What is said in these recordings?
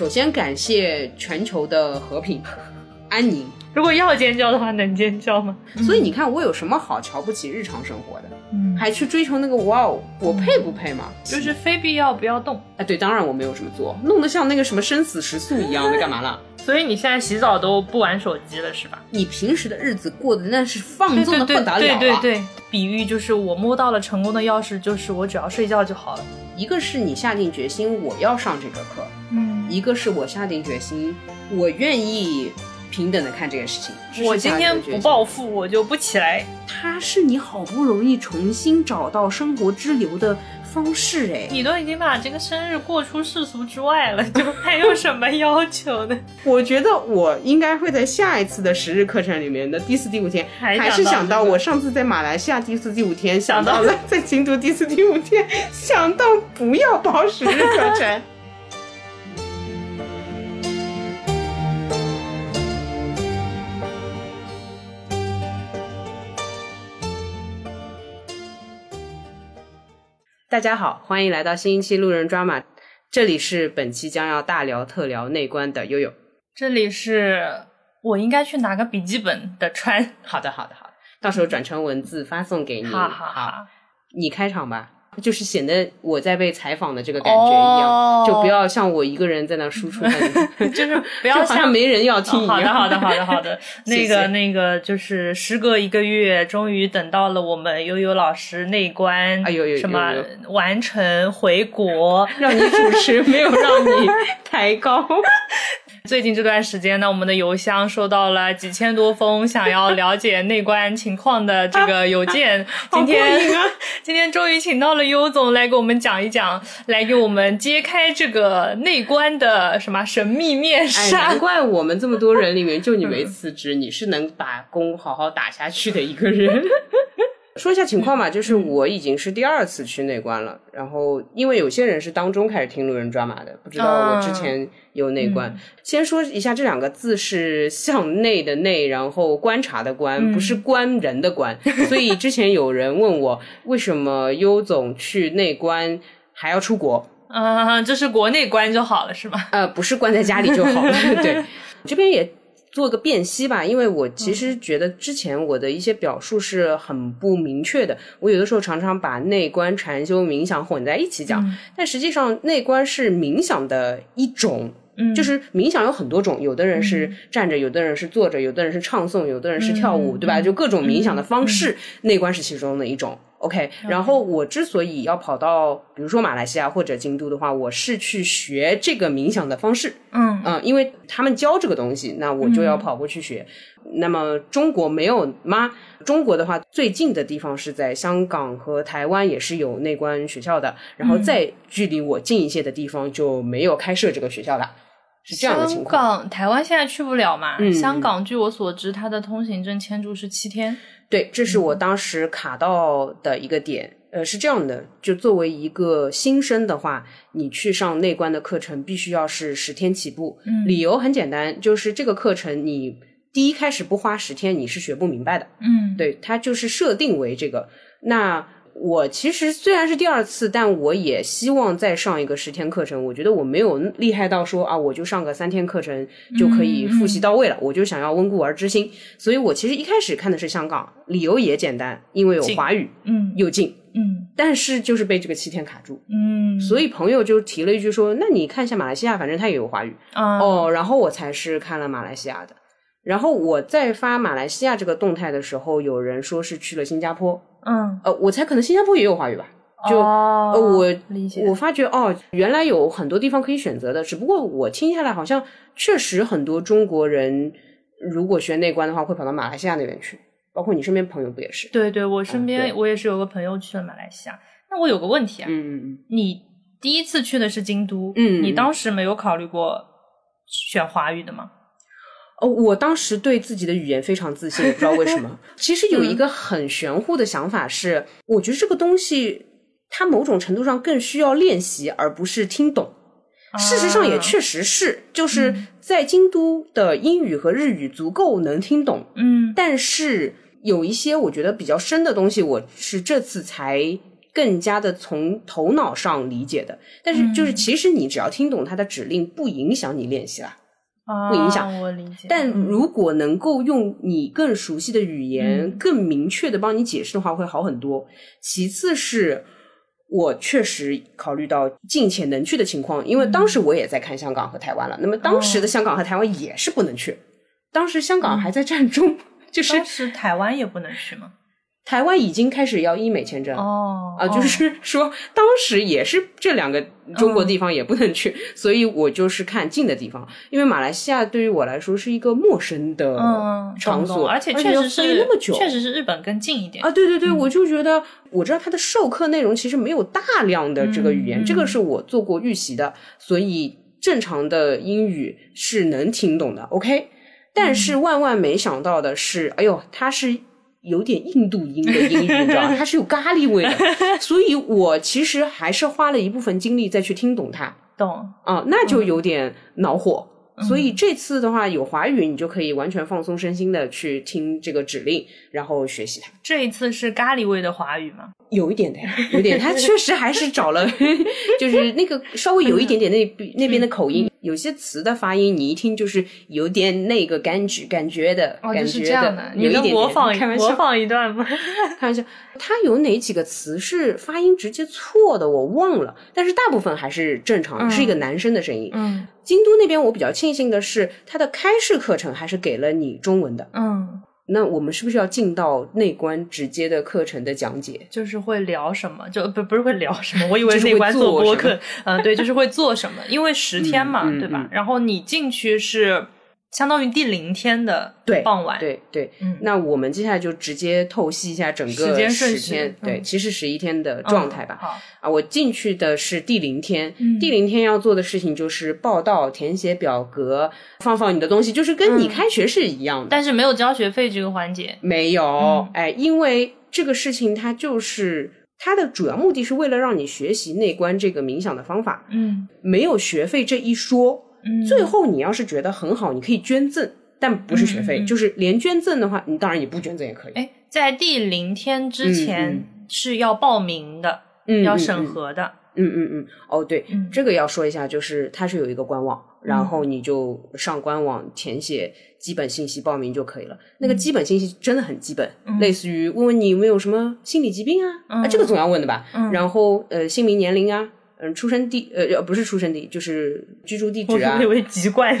首先感谢全球的和平、安宁。如果要尖叫的话，能尖叫吗？所以你看，我有什么好瞧不起日常生活的？嗯，还去追求那个哇哦，我配不配吗？就是非必要不要动。哎，对，当然我没有这么做，弄得像那个什么生死时速一样的，干嘛了？所以你现在洗澡都不玩手机了是吧？你平时的日子过得那是放纵的不得了啊！对对对，比喻就是我摸到了成功的钥匙，就是我只要睡觉就好了。一个是你下定决心我要上这个课，嗯，一个是我下定决心我愿意平等的看这件事情。我今天不暴富，我就不起来。它是你好不容易重新找到生活之流的方式，哎，你都已经把这个生日过出世俗之外了，就还有什么要求呢？我觉得我应该会在下一次的十日课程里面的第四、第五天，还是想到我上次在马来西亚第四、第五天，想到了在京都第四、第五天，想到不要报十日课程。大家好，欢迎来到新一期路人抓马，这里是本期将要大聊特聊内观的悠悠，这里是我应该去拿个笔记本的川。好的，好的，好的，到时候转成文字发送给你。好好好，你开场吧。就是显得我在被采访的这个感觉一样，就不要像我一个人在那输出，就是不要 像没人要听一样。好的，好的，好的，好的。那个，那个，就是时隔一个月，终于等到了我们悠悠老师内关，哎呦呦，什么完成回国，让你主持，没有让你抬高。最近这段时间呢，我们的邮箱收到了几千多封想要了解内观情况的这个邮件。今天，今天终于请到了优总来给我们讲一讲，来给我们揭开这个内观的什么神秘面纱。难怪我们这么多人里面就你 没辞职，你是能把工好好打下去的一个人。说一下情况吧，就是我已经是第二次去内观了。然后，因为有些人是当中开始听路人抓马的，不知道我之前有内观。先说一下，这两个字是向内的内，然后观察的观，不是观人的观。所以之前有人问我，为什么优总去内观还要出国？啊，就是国内关就好了，是吗？呃，不是关在家里就好了。对，这边也。做个辨析吧，因为我其实觉得之前我的一些表述是很不明确的。我有的时候常常把内观、禅修、冥想混在一起讲，但实际上内观是冥想的一种，就是冥想有很多种，有的人是站着，有的人是坐着，有的人是唱诵，有的人是跳舞，对吧？就各种冥想的方式，内观是其中的一种。OK，然后我之所以要跑到比如说马来西亚或者京都的话，我是去学这个冥想的方式。嗯嗯，因为他们教这个东西，那我就要跑过去学。那么中国没有吗？中国的话，最近的地方是在香港和台湾，也是有内观学校的。然后再距离我近一些的地方就没有开设这个学校了，是这样的情况。香港、台湾现在去不了嘛？香港据我所知，它的通行证签注是七天。对，这是我当时卡到的一个点。呃，是这样的，就作为一个新生的话，你去上内观的课程，必须要是十天起步。嗯，理由很简单，就是这个课程你第一开始不花十天，你是学不明白的。嗯，对，它就是设定为这个。那我其实虽然是第二次，但我也希望再上一个十天课程。我觉得我没有厉害到说啊，我就上个三天课程就可以复习到位了。我就想要温故而知新，所以我其实一开始看的是香港，理由也简单，因为有华语，嗯，又近，嗯，但是就是被这个七天卡住，嗯，所以朋友就提了一句说，那你看一下马来西亚，反正他也有华语，哦，然后我才是看了马来西亚的。然后我在发马来西亚这个动态的时候，有人说是去了新加坡。嗯，呃，我猜可能新加坡也有华语吧。就呃，我我发觉哦，原来有很多地方可以选择的。只不过我听下来，好像确实很多中国人如果学内观的话，会跑到马来西亚那边去。包括你身边朋友不也是？对对，我身边我也是有个朋友去了马来西亚。那我有个问题啊，嗯嗯嗯，你第一次去的是京都，嗯，你当时没有考虑过选华语的吗？哦，我当时对自己的语言非常自信，不知道为什么。其实有一个很玄乎的想法是，我觉得这个东西它某种程度上更需要练习，而不是听懂。事实上也确实是，就是在京都的英语和日语足够能听懂，嗯，但是有一些我觉得比较深的东西，我是这次才更加的从头脑上理解的。但是就是其实你只要听懂它的指令，不影响你练习啦。不影响啊我理解。但嗯如果能够用你更熟悉的语言、更明确的帮你解释的话，会好很多。其次是我确实考虑到近且能去的情况，因为当时我也在看香港和台湾了。那么当时的香港和台湾也是不能去，当时香港还在战中，就是当时台湾也不能去吗？台湾已经开始要医美签证。哦啊，就是说，当时也是这两个中国地方也不能去，所以我就是看近的地方，因为马来西亚对于我来说是一个陌生的嗯场所，而且确实是那么久，确实是日本更近一点。啊，对对对，我就觉得我知道它的授课内容其实没有大量的这个语言，嗯这个是我做过预习的，所以正常的英语是能听懂的，OK。但是万万没想到的是，哎呦，它是。有点印度音的英语，你知道吗？它是有咖喱味的，所以我其实还是花了一部分精力再去听懂它懂。啊，那就有点恼火。所以这次的话，有华语，你就可以完全放松身心的去听这个指令，然后学习它。这一次是咖喱味的华语吗？有一点的呀，有点，他确实还是找了，就是那个稍微有一点点那边那边的口音，有些词的发音，你一听就是有点那个感觉感觉的，哦，感觉就是这样的，你能有一点点模仿模仿一段吗？开玩笑，他有哪几个词是发音直接错的，我忘了，但是大部分还是正常，是一个男生的声音。嗯京都那边我比较庆幸的是，他的开式课程还是给了你中文的。嗯，那我们是不是要进到内观直接的课程的讲解？就是会聊什么，就不不是会聊什么，我以为就是会做播客，嗯，对，就是会做什么，因为十天嘛，对吧嗯？然后你进去是相当于第零天的对傍晚，对对，嗯。那我们接下来就直接透析一下整个时间顺序十天，嗯。对，其实十一天的状态吧。好，啊，我进去的是第零天，嗯。第零天要做的事情就是报到、填写表格、放放你的东西，就是跟你嗯。开学是一样的。但是没有交学费这个环节，没有，嗯。哎，因为这个事情它就是它的主要目的是为了让你学习内观这个冥想的方法，嗯。没有学费这一说。嗯，最后你要是觉得很好，你可以捐赠，但不是学费，嗯嗯嗯。就是连捐赠的话，你当然你不捐赠也可以。哎，在第零天之嗯前是要报名的，嗯，要嗯。审核的，嗯嗯嗯，哦对，嗯。这个要说一下，就是它是有一个官网，然后你就上官网填写基本信息报名就可以了。那个基本信息真的很基本，类似于问问你有没有什么心理疾病啊，啊这个总要问的吧。然后呃姓名年龄啊，嗯出生地呃呃不是出生地就是居住地址啊。我以，为籍贯，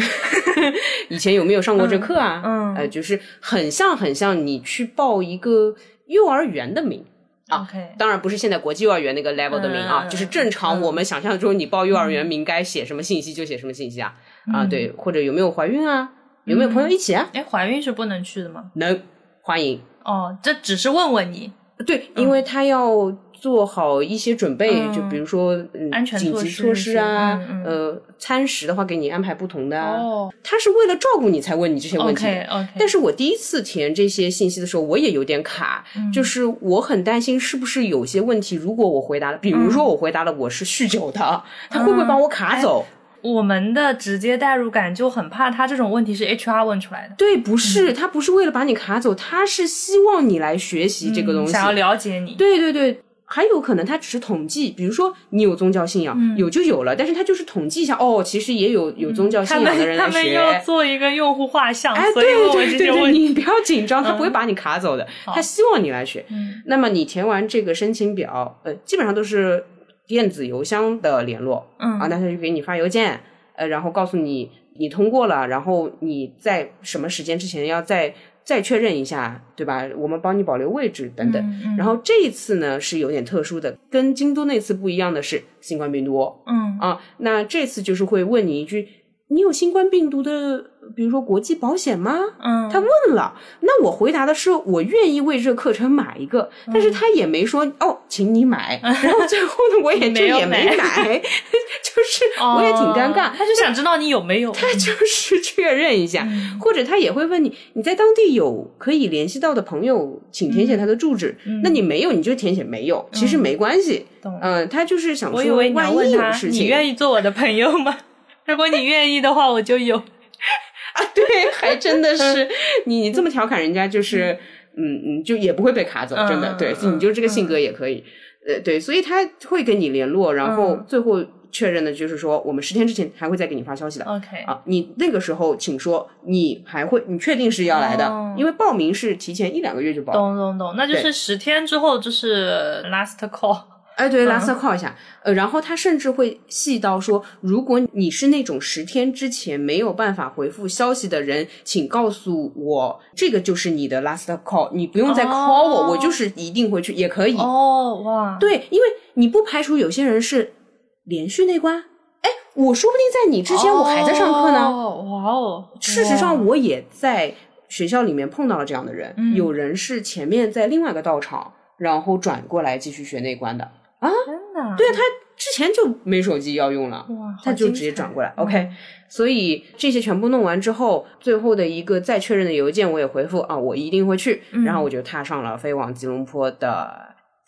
以前有没有上过这课啊？嗯嗯。呃就是很像很像你去报一个幼儿园的名。啊 OK 当然不是现在国际幼儿园那个 level 的名啊，嗯就是正常我们想象中，你报幼儿园名该写什么信息就写什么信息啊、啊，对，或者有没有怀孕啊，有没有朋友一起啊，哎，怀孕是不能去的吗？能欢迎。哦，这只是问问你，对，因为他要做好一些准备，嗯就比如说嗯安全紧急措施啊，呃，餐食的话给你安排不同的啊，哦。他是为了照顾你才问你这些问题的。，OK OK，但是我第一次填这些信息的时候，我也有点卡，嗯。就是我很担心是不是有些问题，如果我回答了，比如说我回答了我是酗酒的，他会不会把我卡走？我们的直接代入感就很怕他这种问题是 HR 问出来的，对，不是，他不是为了把你卡走，他是希望你来学习这个东西。嗯想要了解你，对对对。还有可能他只是统计，比如说你有宗教信仰，嗯有就有了，但是他就是统计一下，哦，其实也有有宗教信仰的人来他们学。要做一个用户画像，哎，对对对。你不要紧张，他不会把你卡走的，他希望你来学。嗯那么你填完这个申请表，呃，基本上都是电子邮箱的联络，嗯啊，那他就给你发邮件，呃，然后告诉你你通过了，然后你在什么时间之前要再再确认一下，对吧？我们帮你保留位置等等。嗯嗯然后这一次呢是有点特殊的，跟京都那次不一样的是新冠病毒嗯啊，那这次就是会问你一句。你有新冠病毒的，比如说国际保险吗？嗯，他问了，那我回答的是我愿意为这个课程买一个，嗯。但是他也没说哦，请你买，然后最后呢，我也就没也没买买，就是我也挺尴尬。哦。他就想知道你有没有，他就是确认一下，或者他也会问你，你在当地有可以联系到的朋友，请填写他的住址。那你没有，你就填写没有，其实没关系。懂。嗯、他就是想说，万，一有事情，你愿意做我的朋友吗？如果你愿意的话，我就有。啊，对，还真的是你你这么调侃人家，就是嗯嗯，就也不会被卡走，真的嗯，对，嗯你就这个性格也可以。呃，对，所以他会跟你联络，然后嗯最后确认的就是说，我们十天之前还会再给你发消息的。OK，啊，你那个时候请说，你还会，你确定是要来的？哦因为报名是提前一两个月就报。懂懂懂，那就是十天之后就是 last call。哎，对，嗯拉色靠一下，呃，然后他甚至会细到说，如果你是那种十天之前没有办法回复消息的人，请告诉我，这个就是你的 last call，你不用再 call 我，哦我就是一定会去，也可以。哦，哇，对，因为你不排除有些人是连续内关，哎，我说不定在你之前我还在上课呢。哦哇哦，事实上，我也在学校里面碰到了这样的人，嗯有人是前面在另外一个道场，然后转过来继续学内关的。真的，对啊，他之前就没手机要用了，哇，他就直接转过来。嗯 OK，所以这些全部弄完之后，最后的一个再确认的邮件我也回复啊，我一定会去。嗯然后我就踏上了飞往吉隆坡的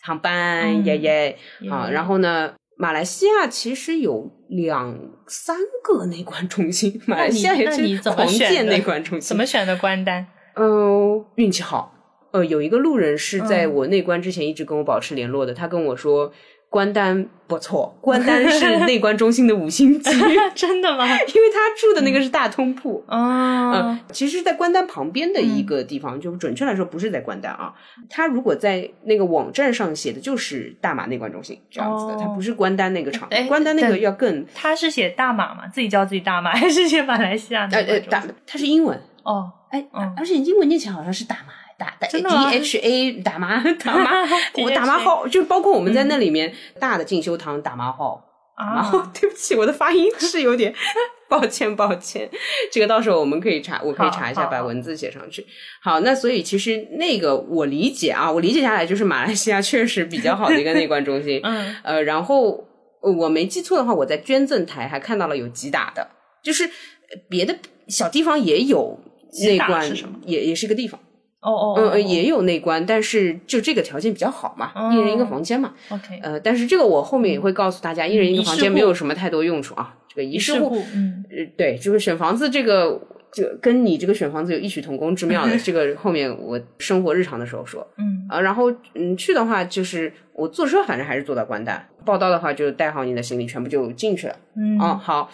航班，嗯耶耶耶啊！然后呢？马来西亚其实有两三个内观中心，马来西亚也是狂建内观中心。怎么选的关单？嗯，运气好。呃，有一个路人是在嗯我内关之前一直跟我保持联络的，他跟我说关丹不错，关丹是 内关中心的五星级，真的吗？因为他住的那个是大通铺。啊嗯，，其实，在关丹旁边的一个地方，就准确来说不是在关丹啊。他如果在那个网站上写的就是大马内关中心这样子的，哦他不是关丹那个厂哎，关丹那个要更他是写大马嘛，自己叫自己大马，还是写马来西亚的呃呃？大，他是英文，哦，哎，嗯而且英文念起来好像是打麻打的 D H A 打麻 打麻，我打麻号就包括我们在那里面大的进修堂打麻号，然后啊，对不起，我的发音是有点 抱歉抱歉，这个到时候我们可以查，我可以查一下，把文字写上去。好，那所以其实那个我理解啊，我理解下来就是马来西亚确实比较好的一个内观中心，嗯，呃，然后呃我没记错的话，我在捐赠台还看到了有吉打的，就是呃别的小地方也有内观是什么，也也是个地方，哦哦，嗯、也有内观，但是就这个条件比较好嘛，一人一个哦房间嘛，OK，呃，但是这个我后面也会告诉大家，一人一个房间没有什么太多用处啊，这个仪式户，嗯，呃，对，就是选房子这个。就跟你这个选房子有异曲同工之妙的，这个后面我生活日常的时候说，嗯啊，然后嗯，去的话就是我坐车，反正还是坐到关丹。报到的话就带好你的行李，全部就进去了。嗯，啊，好。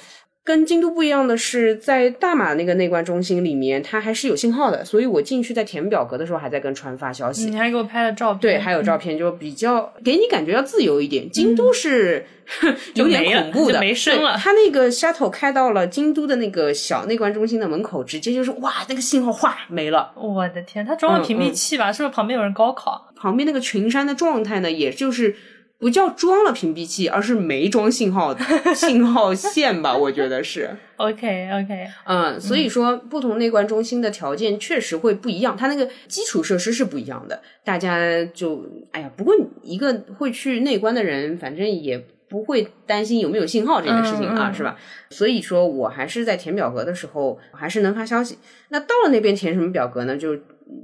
跟京都不一样的是，在大马那个内观中心里面，它还是有信号的，所以我进去在填表格的时候还在跟川发消息。你还给我拍了照片，对，还有照片，就比较给你感觉要自由一点。京都是、有点恐怖的，就没声了对它那个 shuttle 开到了京都的那个小内观中心的门口，直接就是哇，那个信号哗没了。我的天，他装了屏蔽器吧？是不是旁边有人高考？旁边那个群山的状态呢，也就是不叫装了屏蔽器，而是没装信号 信号线吧，我觉得是。OK OK，嗯，所以说不同内观中心的条件确实会不一样，它那个基础设施是不一样的。大家就哎呀，不过一个会去内观的人，反正也不会担心有没有信号这件事情啊，是吧？所以说我还是在填表格的时候还是能发消息。那到了那边填什么表格呢？就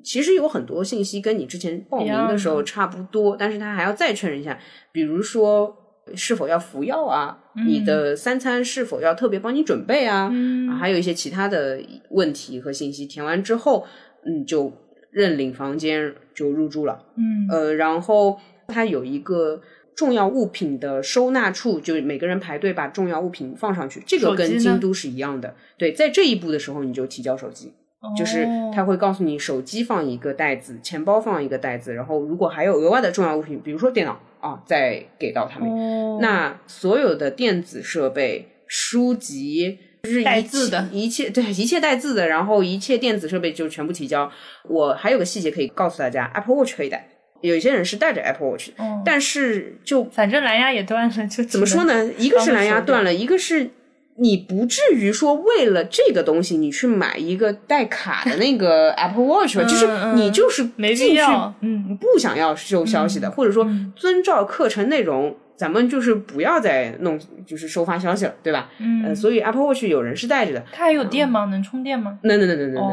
其实有很多信息跟你之前报名的时候差不多，但是他还要再确认一下，比如说是否要服药啊，你的三餐是否要特别帮你准备啊，嗯啊还有一些其他的问题和信息填完之后，嗯，就认领房间就入住了。嗯呃，然后它有一个重要物品的收纳处，就每个人排队把重要物品放上去，这个跟京都是一样的。对，在这一步的时候，你就提交手机。就是哦他会告诉你，手机放一个袋子，钱包放一个袋子，然后如果还有额外的重要物品，比如说电脑啊，再给到他们。哦那所有的电子设备、书籍，就是一带字的切一切对一切带字的，然后一切电子设备就全部提交。我还有个细节可以告诉大家，Apple Watch 可以带，有一些人是带着 Apple Watch，、哦但是就反正蓝牙也断了，就怎么说？呢？一个是蓝牙断了，一个是你不至于说为了这个东西你去买一个带卡的那个 Apple Watch，吧，就是嗯你就是没必要，嗯不想要收消息的，或者说遵照课程内容，咱们就是不要再弄就是收发消息了，对吧？嗯呃，所以 Apple Watch 有人是带着的。它还有电吗？能充电吗？能能能能能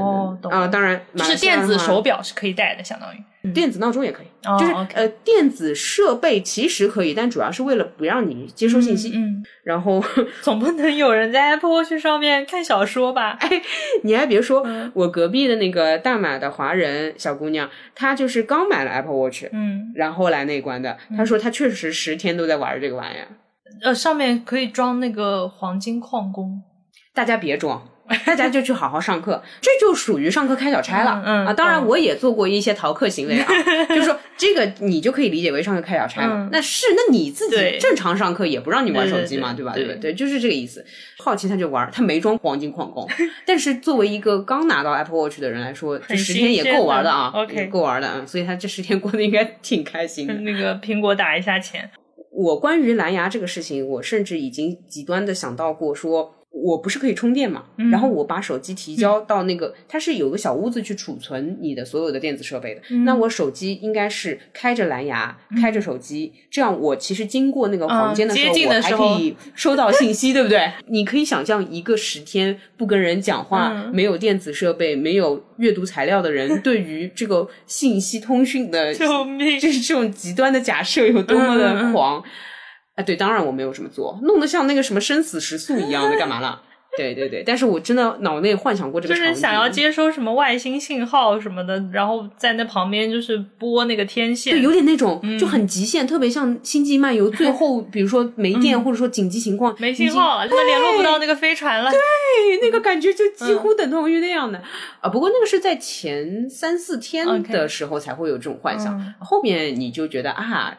能啊！当然，就是电子手表是可以带的，相当于电子闹钟也可以，哦就是呃电子设备其实可以，但主要是为了不让你接收信息。嗯，然后 总不能有人在 Apple Watch 上面看小说吧？哎你还别说，嗯我隔壁的那个大马的华人小姑娘，她就是刚买了 Apple Watch，嗯，然后来内关的。她说她确实十天都在玩这个玩意儿。呃，上面可以装那个黄金矿工。大家别装，大家就去好好上课，这就属于上课开小差了。嗯嗯啊，当然我也做过一些逃课行为啊，就是说这个你就可以理解为上课开小差了。嗯那是，那你自己正常上课也不让你玩手机嘛，对吧对对？对，就是这个意思。好奇他就玩，他没装黄金矿工，但是作为一个刚拿到 Apple Watch 的人来说，这十天也够玩的啊也够玩的嗯，所以他这十天过得应该挺开心的。那个苹果打一下钱。我关于蓝牙这个事情，我甚至已经极端的想到过说。我不是可以充电嘛？然后我把手机提交到那个，它是有个小屋子去储存你的所有的电子设备的。那我手机应该是开着蓝牙，开着手机，这样我其实经过那个房间的时候，我还可以收到信息，对不对？你可以想象一个十天不跟人讲话、嗯没有电子设备、没有阅读材料的人，对于这个信息通讯的救命！就是这种极端的假设有多么嗯的狂。啊，对，当然我没有这么做，弄得像那个什么生死时速一样的，干嘛了？对对对，但是我真的脑内幻想过这个就是想要接收什么外星信号什么的，然后在那旁边就是拨那个天线，对，有点那种、嗯就很极限，特别像《星际漫游》最后，比如说没电、或者说紧急情况，嗯没信号了，他们联络不到那个飞船了。对，那个感觉就几乎等同于那样的、啊。不过那个是在前三四天的时候才会有这种幻想，嗯后面你就觉得啊。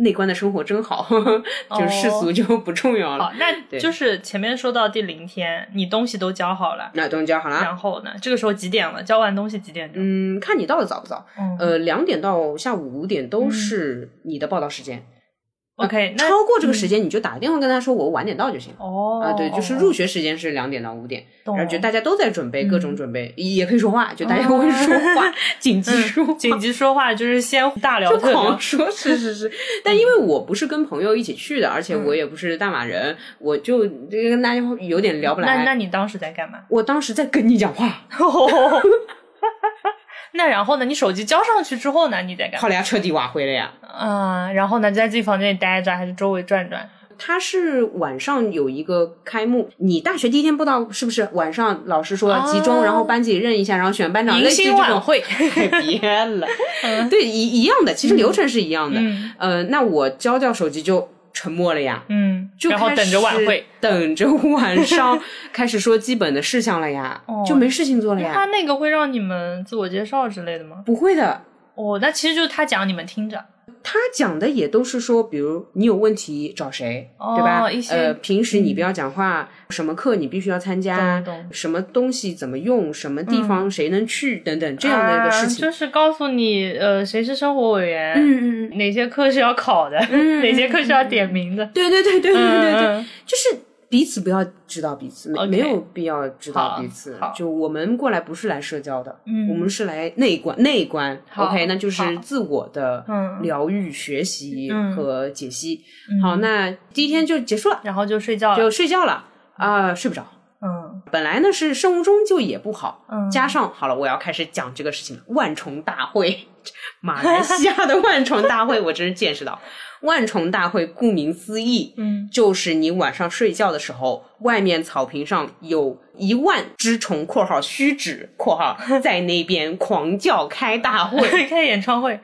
内观的生活真好，就是世俗就不重要了。好，那就是前面说到第零天，你东西都交好了，那东西交好了，然后呢，这个时候几点了？交完东西几点钟？嗯，看你到的早不早。嗯呃，两点到下午五点都是你的报道时间。OK，那超过这个时间你就打个电话跟他说我晚点到就行。哦啊，对，就是入学时间是两点到五点，然后就大家都在准备各种准备，也可以说话，就大家会说话，紧急说话，紧急说话就是先大聊就特聊狂。说，是是是。但因为我不是跟朋友一起去的，而且我也不是大马人，我就这个跟大家有点聊不来那那。你当时在干嘛？我当时在跟你讲话，那然后呢？你手机交上去之后呢？你再干嘛？后来彻底瓦灰了呀。嗯，然后呢？就在自己房间里待着，还是周围转转？他是晚上有一个开幕，你大学第一天报到是不是晚上老师说集中，哦然后班级认一下，然后选班长，迎类似于这种。新晚会，别了，对一一样的，其实流程是一样的。嗯呃，那我交掉手机就沉默了呀，嗯，就然后等着晚会。等着晚上开始说基本的事项了呀，哦就没事情做了呀。他那个会让你们自我介绍之类的吗？不会的，哦，那其实就是他讲，你们听着。他讲的也都是说，比如你有问题找谁，哦对吧？呃，平时你不要讲话，什么课你必须要参加什么东西怎么用，什么地方谁能去，等等这样的一个事情。啊就是告诉你，呃，谁是生活委员，嗯嗯嗯，哪些课是要考的，嗯 哪些课是要点名的。对对对对对对对，嗯就是彼此不要知道彼此，没有必要知道彼此。就我们过来不是来社交的，嗯我们是来内观内观。好 OK，那就是自我的嗯疗愈、学习嗯和解析。嗯好，那第一天就结束了，然后就睡觉了。就睡觉了啊、睡不着。嗯本来呢是生物钟就也不好，嗯加上好了，我要开始讲这个事情了。万虫大会，马来西亚的万虫大会，我真是见识到。万虫大会顾名思义，嗯，就是你晚上睡觉的时候，外面草坪上有一万只虫（括号虚指）（括号）在那边狂叫开大会。开演唱会。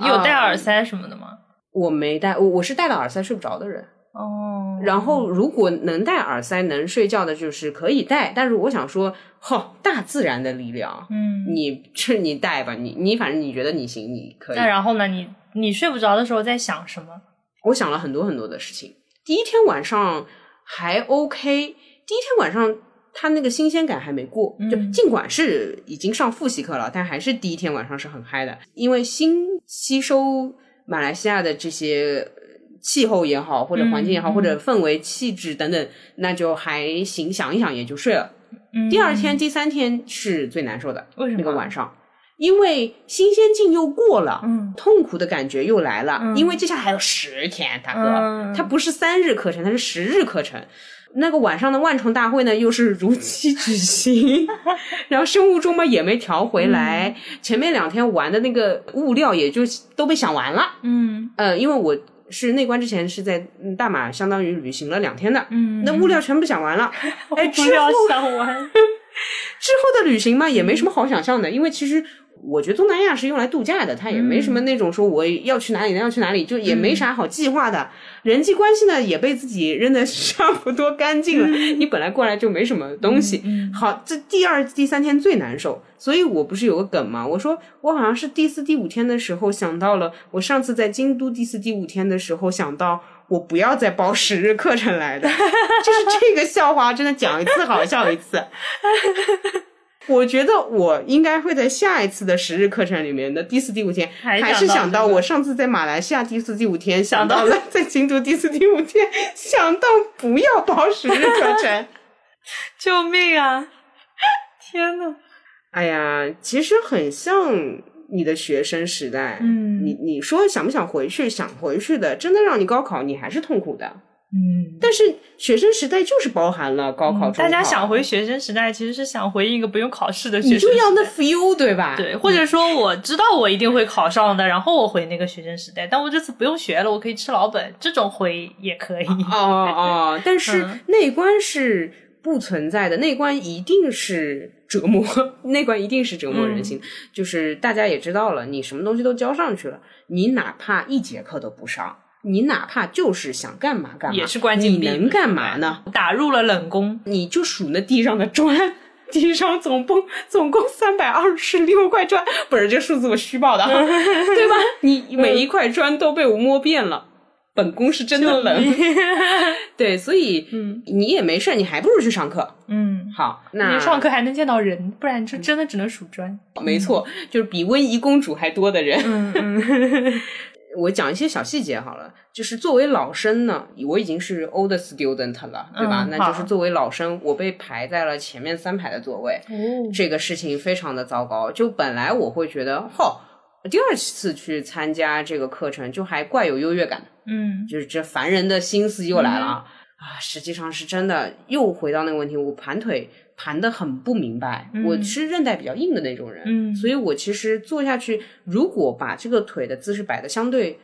你 有戴耳塞什么的吗？我没戴，我我是戴了耳塞睡不着的人。哦，然后，如果能戴耳塞能睡觉的，就是可以戴。但是我想说，吼，大自然的力量，嗯，你这你戴吧，你你反正你觉得你行，你可以那。然后呢？你你睡不着的时候在想什么？我想了很多很多的事情。第一天晚上还 OK，第一天晚上他那个新鲜感还没过，就嗯尽管是已经上复习课了，但还是第一天晚上是很嗨的，因为新吸收马来西亚的这些。气候也好，或者环境也好，或者氛围、气质等等，那就还行，想一想也就睡了。嗯第二天、第三天是最难受的，为什么那个晚上，因为新鲜劲又过了，嗯痛苦的感觉又来了，嗯因为接下来还有十天，大哥，嗯它不是三日课程，它是十日课程。那个晚上的万虫大会呢，又是如期举行，然后生物钟嘛也没调回来，前面两天玩的那个物料也就都被想完了。嗯呃，因为我是内关之前是在嗯大马，相当于旅行了两天的，嗯，那物料全部想完了。哎，之后想完。之后的旅行嘛，也没什么好想象的，因为其实我觉得东南亚是用来度假的，它也没什么那种说我要去哪里要去哪里，就也没啥好计划的。人际关系呢也被自己扔的差 不多干净了，你本来过来就没什么东西。好，这第二、第三天最难受，所以我不是有个梗吗？我说我好像是第四、第五天的时候想到了，我上次在京都第四、第五天的时候想到。我不要再报十日课程来的，就是这个笑话，真的讲一次好笑一次。我觉得我应该会在下一次的十日课程里面的第四、第五天，还还是想到我上次在马来西亚第四、第五天想到了在京都第四、第五天想到不要报十日课程。救命啊！天呐，哎呀，其实很像你的学生时代。嗯你你说想不想回去？想回去的，真的让你高考，你还是痛苦的。嗯，但是学生时代就是包含了高考、大家想回学生时代，其实是想回一个不用考试的学生时代。你就要那 feel 对吧？对，或者说我知道我一定会考上的，然后我回那个学生时代，但我这次不用学了，我可以吃老本，这种回也可以。哦哦，但是嗯内观是不存在的，内观一定是折磨，内关一定是折磨人嗯心。就是大家也知道了，你什么东西都交上去了，你哪怕一节课都不上，你哪怕就是想干嘛干嘛，也是关禁闭你能干嘛呢？打入了冷宫，你就数那地上的砖。地上总共总共三百二十六块砖，不是这数字我虚报的啊，对吧？你每一块砖都被我摸遍了，本宫是真的冷。对，所以嗯你也没事儿，你还不如去上课。嗯，好，那你上课还能见到人，不然就真的只能数砖。没错，就是比温宜公主还多的人。嗯嗯 我讲一些小细节好了，就是作为老生呢，我已经是 old student 了，对吧？嗯那就是作为老生，我被排在了前面三排的座位，哦，这个事情非常的糟糕。就本来我会觉得，嚯，第二次去参加这个课程，就还怪有优越感的。嗯就是这烦人的心思又来了啊！啊，实际上是真的又回到那个问题，我盘腿盘的很不明白，我是韧带比较硬的那种人，嗯所以我其实坐下去，如果把这个腿的姿势摆的相对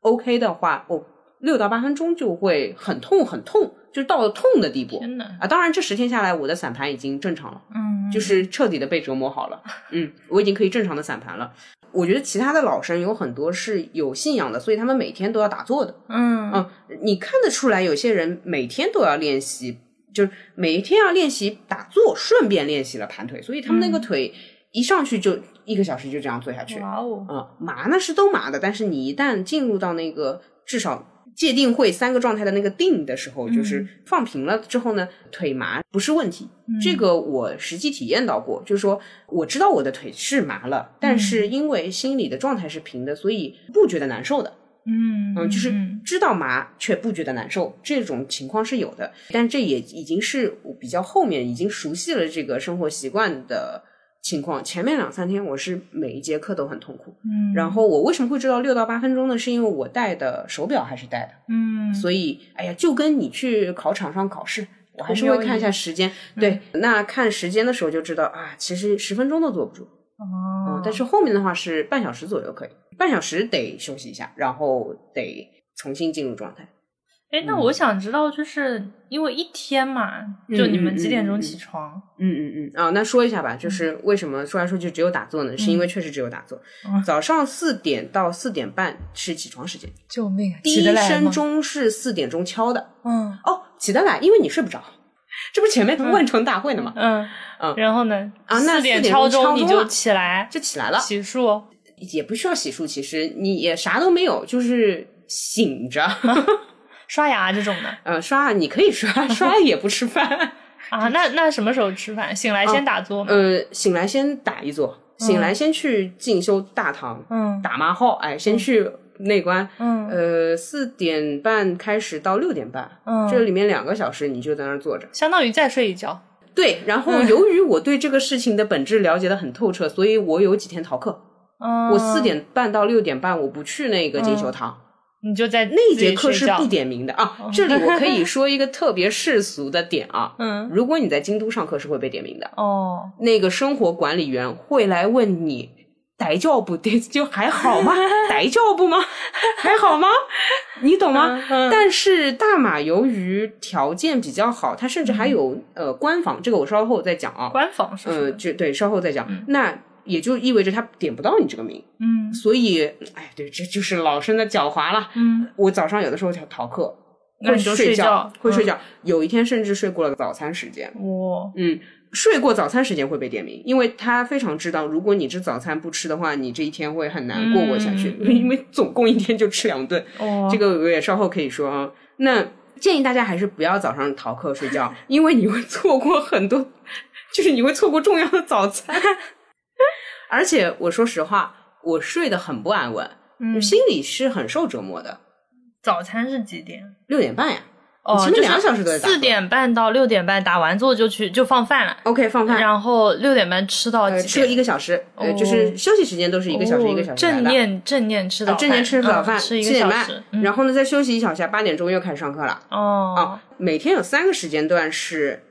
OK 的话，我六到八分钟就会很痛很痛，就到了痛的地步天呐，啊！当然这十天下来，我的散盘已经正常了。嗯，就是彻底的被折磨好了。嗯，我已经可以正常的散盘了。我觉得其他的老生有很多是有信仰的，所以他们每天都要打坐的。嗯嗯，你看得出来，有些人每天都要练习，就是每一天要练习打坐，顺便练习了盘腿，所以他们那个腿一上去就一个小时就这样坐下去。哇哦，嗯，麻呢是都麻的，但是你一旦进入到那个至少界定会三个状态的那个定的时候，就是放平了之后呢，腿麻不是问题。这个我实际体验到过，就是说我知道我的腿是麻了，但是因为心理的状态是平的，所以不觉得难受的。嗯嗯，就是知道麻却不觉得难受，这种情况是有的，但这也已经是我比较后面已经熟悉了这个生活习惯的情况。前面两三天我是每一节课都很痛苦，嗯，然后我为什么会知道六到八分钟呢？是因为我戴的手表还是戴的，嗯所以哎呀，就跟你去考场上考试。我还是会看一下时间，对，那看时间的时候就知道啊，其实十分钟都坐不住，哦嗯，但是后面的话是半小时左右可以，半小时得休息一下，然后得重新进入状态。哎，那我想知道，就是因为一天嘛，就你们几点钟起床？嗯嗯嗯啊，那说一下吧，就是为什么说来说去只有打坐呢？是因为确实只有打坐。嗯早上四点到四点半是起床时间，救命！啊第一声钟是四点钟敲的。嗯哦，起得来，因为你睡不着。这不是前面万城大会呢吗？嗯嗯然后呢？啊那四点4点敲钟你就起来就起来了，洗漱。也不需要洗漱，其实你也啥都没有，就是醒着。刷牙这种的呃，刷你可以刷，刷了也不吃饭。啊？那那什么时候吃饭？醒来先打坐吗？呃，醒来先打一坐，醒来先去进修大堂，嗯打麻号，哎，先去内观。嗯呃，四点半开始到六点半，嗯，这里面两个小时你就在那儿坐着。相当于再睡一觉。对，然后由于我对这个事情的本质了解的很透彻，所以我有几天逃课。嗯，我四点半到六点半我不去那个进修堂，你就在那一节课是不点名的啊。这里我可以 说一个特别世俗的点啊，嗯如果你在京都上课是会被点名的，哦，那个生活管理员会来问你。逮教不逮就还好吗？逮教不吗？还好吗？你懂吗？嗯嗯但是大马由于条件比较好，它甚至还有、呃官房，这个我稍后再讲啊。官房是什呃，就对，稍后再讲。那也就意味着他点不到你这个名，嗯所以，哎，对，这就是老生的狡猾了。嗯，我早上有的时候逃逃课，会那你就睡睡觉会睡嗯觉。有一天甚至睡过了早餐时间，哇嗯，睡过早餐时间会被点名，因为他非常知道，如果你这早餐不吃的话，你这一天会很难过过下去，嗯因为总共一天就吃两顿。哦，这个我也稍后可以说啊。那建议大家还是不要早上逃课睡觉，因为你会错过很多，就是你会错过重要的早餐。而且我说实话，我睡得很不安稳，嗯心里是很受折磨的。早餐是几点？六点半呀，哦，前面两个小时都在打四点半到六点半打完坐就去就放饭了，OK 放饭，然后六点半吃到呃，吃个一？个小时，呃，哦就是休息时间都是一个小时一个小时来正。念正念吃早，呃正念吃早饭，嗯吃一七点半个小时，，嗯然后呢再休息一小下，八点钟又开始上课了。哦啊，每天有三个时间段是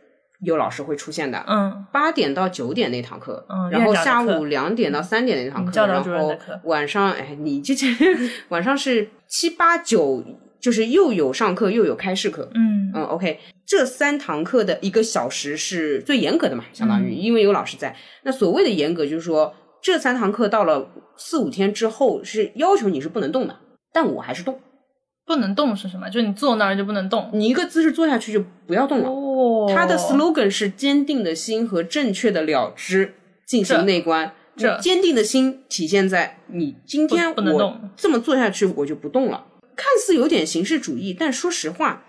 有老师会出现的。嗯八点到九点那堂课，嗯然后下午两点到三点那堂课，嗯然后晚上，哎，你这这 晚上是七八九，就是又有上课又有开市课。嗯嗯，OK，这三堂课的一个小时是最严格的嘛，相当嗯于、因为有老师在。那所谓的严格，就是说这三堂课到了四五天之后是要求你是不能动的，但我还是动。不能动是什么？就你坐那儿就不能动。你一个姿势坐下去就不要动了。哦他的 slogan 是坚定的心和正确的了知进行内观。这坚定的心体现在你今天不不能我动这么做下去我就不动了，看似有点形式主义，但说实话，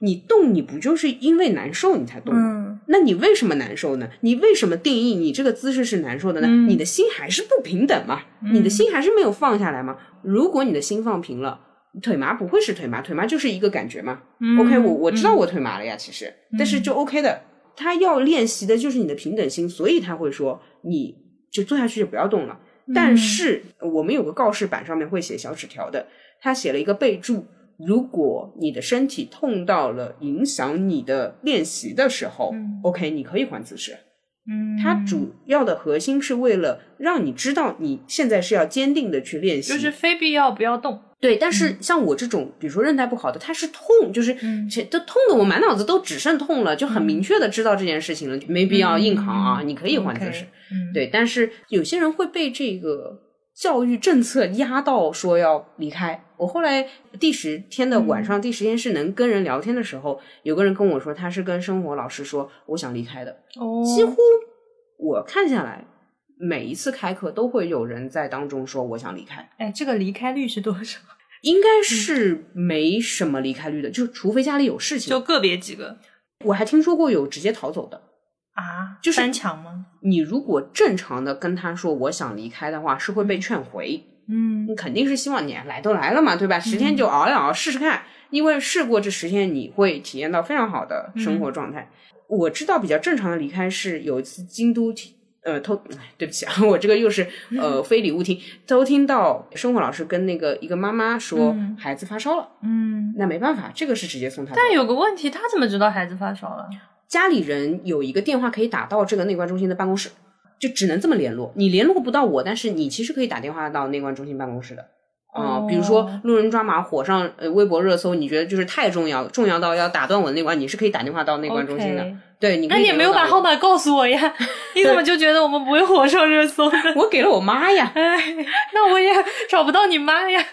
你动你不就是因为难受你才动吗？嗯那你为什么难受呢？你为什么定义你这个姿势是难受的呢？嗯你的心还是不平等嘛？你的心还是没有放下来嘛？如果你的心放平了，腿麻不会是腿麻，腿麻就是一个感觉嘛。嗯 OK，我我知道我腿麻了呀，其实，但是就 OK 的。他要练习的就是你的平等心，所以他会说你就坐下去就不要动了。但是我们有个告示板上面会写小纸条的，他写了一个备注：如果你的身体痛到了影响你的练习的时候、嗯 o k 你可以换姿势。嗯，它主要的核心是为了让你知道你现在是要坚定的去练习，就是非必要不要动。对，但是像我这种，比如说韧带不好的，它是痛，就是嗯这都痛的我满脑子都只剩痛了，就很明确的知道这件事情了，没必要硬扛啊，你可以换姿势。嗯，对，但是有些人会被这个教育政策压到说要离开。我后来第十天的晚上，第十天是能跟人聊天的时候，有个人跟我说，他是跟生活老师说我想离开的，哦，几乎我看下来。每一次开课都会有人在当中说我想离开，哎，这个离开率是多少？应该是没什么离开率的，就除非家里有事情。就个别几个我还听说过有直接逃走的。啊，就是翻墙吗？你如果正常的跟他说我想离开的话，是会被劝回。嗯你肯定是希望你来都来了嘛，对吧？十天就熬一熬，试试看，因为试过这十天，你会体验到非常好的生活状态。我知道比较正常的离开是有一次京都听呃偷，哎对不起啊，我这个又是呃非礼勿听，偷听到生活老师跟那个一个妈妈说嗯孩子发烧了，嗯，那没办法，这个是直接送他。但有个问题，他怎么知道孩子发烧了？家里人有一个电话可以打到这个内观中心的办公室，就只能这么联络。你联络不到我，但是你其实可以打电话到内观中心办公室的。啊、哦比如说路人抓马火上呃微博热搜，你觉得就是太重要，重要到要打断我的内关，你是可以打电话到内关中心的。对，你那你也没有把号码告诉我呀？你怎么就觉得我们不会火上热搜呢？我给了我妈呀，哎，那我也找不到你妈呀。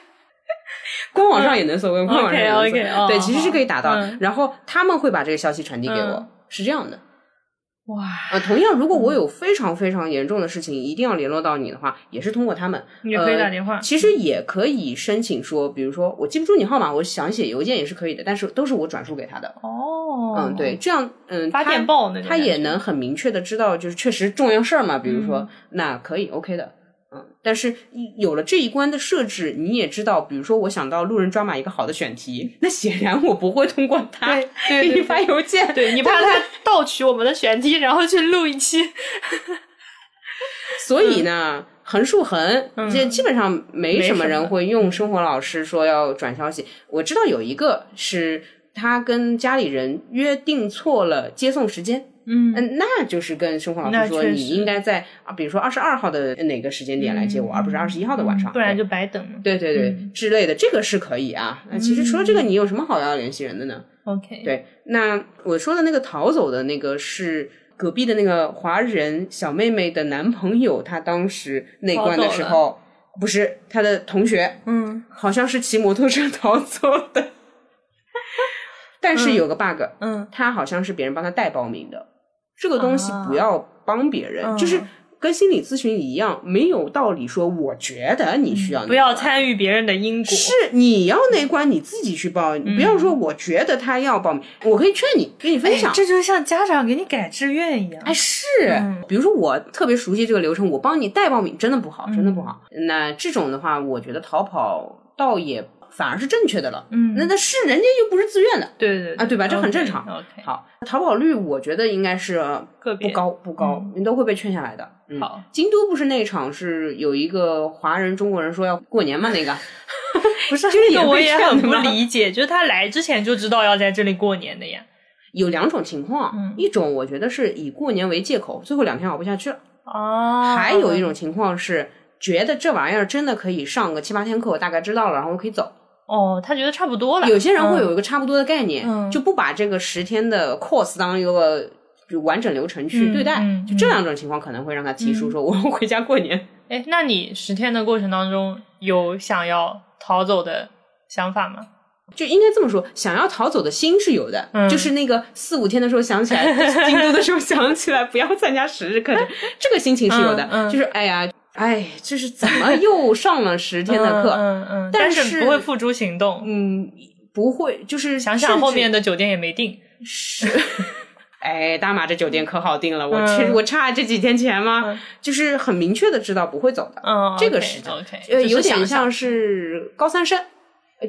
官网上也能搜，官网上也能搜。对，其实是可以打到，嗯然后他们会把这个消息传递给我，嗯是这样的。哇，呃，同样，如果我有非常非常严重的事情，一定要联络到你的话，也是通过他们。也可以呃打电话其实也可以申请说，比如说我记不住你号码，我想写邮件也是可以的，但是都是我转述给他的。哦，嗯，对，，这样，嗯，发他电报那他也能很明确的知道，就是确实重要事儿嘛，比如说，嗯那可以 OK 的。嗯，但是有了这一关的设置，你也知道，比如说我想到路人抓马一个好的选题，那显然我不会通过他对给你发邮件，对你怕他 盗取我们的选题，然后去录一期。所以呢，横竖横，这基本上没什么人会用生活老师说要转消息。我知道有一个是他跟家里人约定错了接送时间。嗯嗯，那就是跟生活老师说，你应该在啊，比如说二十二号的哪个时间点来接我，而不是二十一号的晚上。不然就白等了。对对对、之类的，这个是可以啊。那其实除了这个，你有什么好要联系人的呢？OK，对，那我说的那个逃走的那个是隔壁的那个华人小妹妹的男朋友，他当时内关的时候，不是他的同学，嗯 好像是骑摩托车逃走的。但是有个 bug，、嗯他好像是别人帮他代报名的，这个东西啊不要帮别人，嗯就是跟心理咨询一样，没有道理说我觉得你需要、不要。参与别人的因果。是你要那关你自己去报，你不要说我觉得他要报名，我可以劝你，跟你分享。哎这就像家长给你改志愿一样。哎，是，嗯比如说我特别熟悉这个流程，我帮你代报名，真的不好，真的不好。那这种的话，我觉得逃跑倒也反而是正确的了。嗯那那是人家又不是自愿的。对对啊对吧这很正常 OK，好，逃跑率我觉得应该是呃个别不高不高，你都会被劝下来的。嗯好，京都不是那场是有一个华人中国人说要过年嘛？那个 不是就是这个我也很不理解，就是他来之前就知道要在这里过年的呀。有两种情况，嗯一种我觉得是以过年为借口，最后两天熬不下去了。哦，还有一种情况是觉得这玩意儿真的可以上个七八天课，我大概知道了，然后我可以走。哦，他觉得差不多了。有些人会有一个差不多的概念，嗯就不把这个十天的 course 当一个就完整流程去嗯对待。嗯就这两种情况可能会让他提出说，我回家过年。哎，那你十天的过程当中有想要逃走的想法吗？就应该这么说，想要逃走的心是有的，嗯就是那个四五天的时候想起来，京都的时候想起来不要参加十日课程，这个心情是有的。嗯嗯就是哎呀，哎，这是怎么又上了十天的课？嗯嗯嗯，但但是不会付诸行动。嗯，不会，就是想想后面的酒店也没定。是。哎，大马这酒店可好定了，我嗯去，我差这几天钱吗？就是很明确的知道不会走的，嗯，这个 OK，呃，有点像像是高三生，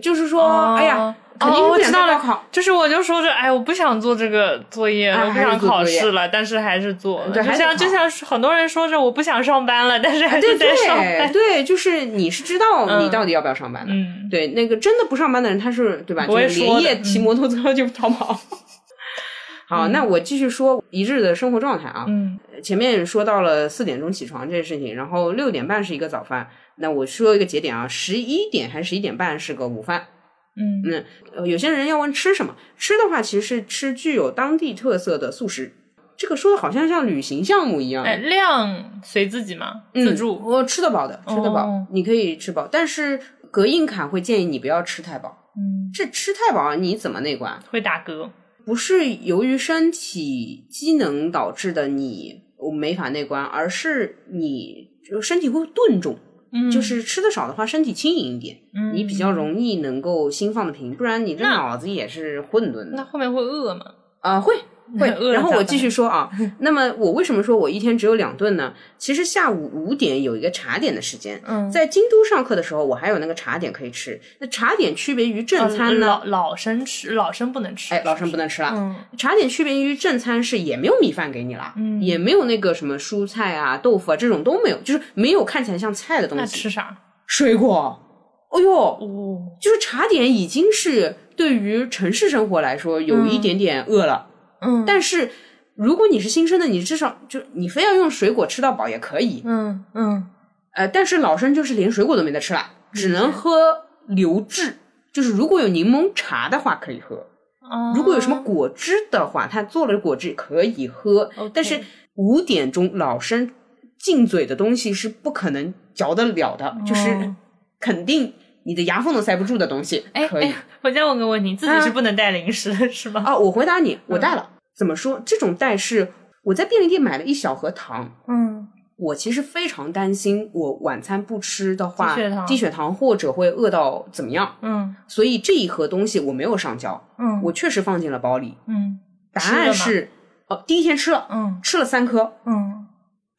就是说，哦哎呀，肯定哦我知道了就是我就说着，哎，我不想做这个作业，哎我不想考试了，但是还是做。就像就像很多人说着我不想上班了，但是还在上对班。对，就是你是知道你嗯到底要不要上班的。嗯，对，那个真的不上班的人，他是对吧？连夜骑摩托车就逃跑。好，嗯那我继续说一日的生活状态啊。嗯前面说到了四点钟起床这件事情，然后六点半是一个早饭。那我说一个节点啊，十一点还是十一点半是个午饭。嗯嗯，呃，有些人要问吃什么，吃的话其实是吃具有当地特色的素食。这个说的好像像旅行项目一样。哎，量随自己嘛，嗯自助。我吃得饱的，吃得饱，哦你可以吃饱。但是隔硬卡会建议你不要吃太饱，嗯，这吃太饱你怎么内关？会打嗝。不是由于身体机能导致的你没法内关，而是你就身体会顿重，嗯，就是吃的少的话，身体轻盈一点，嗯你比较容易能够心放得平，不然你这脑子也是混沌的那后面会饿吗？啊、会。会饿，然后我继续说啊，那么我为什么说我一天只有两顿呢？其实下午五点有一个茶点的时间，嗯，在京都上课的时候，我还有那个茶点可以吃。那茶点区别于正餐呢？老老生吃，老生不能吃。哎，老生不能吃了。嗯茶点区别于正餐是也没有米饭给你了，嗯也没有那个什么蔬菜啊、豆腐啊这种都没有，就是没有看起来像菜的东西。吃啥？水果，哦哟，哦，就是茶点已经是对于城市生活来说有一点点饿了，嗯但是如果你是新生的，你至少就你非要用水果吃到饱也可以，嗯嗯。呃，但是老生就是连水果都没得吃了，只能喝流质。就是如果有柠檬茶的话可以喝，哦，如果有什么果汁的话，他做了果汁可以喝。但是五点钟老生进嘴的东西是不可能嚼得了的，就是哦肯定你的牙缝都塞不住的东西，哎可以。哎，我再问个问题，自己是不能带零食的 是吧？啊。我回答你，我带了。怎么说？这种带是我在便利店买了一小盒糖。嗯。我其实非常担心，我晚餐不吃的话，低血糖。或者会饿到怎么样，嗯。所以这一盒东西我没有上交，嗯。我确实放进了包里。嗯。答案是，哦，第一天吃了，嗯。吃了三颗，嗯。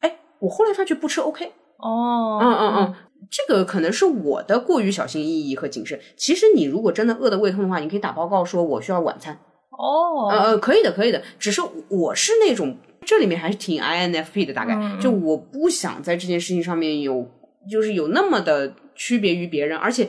哎，我后来发觉不吃 OK，哦。嗯嗯嗯，这个可能是我的过于小心翼翼和谨慎。其实你如果真的饿得胃痛的话，你可以打报告说我需要晚餐，哦呃呃，可以的，可以的。只是我是那种这里面还是挺 INFP 的，大概、嗯就我不想在这件事情上面有，就是有那么的区别于别人，而且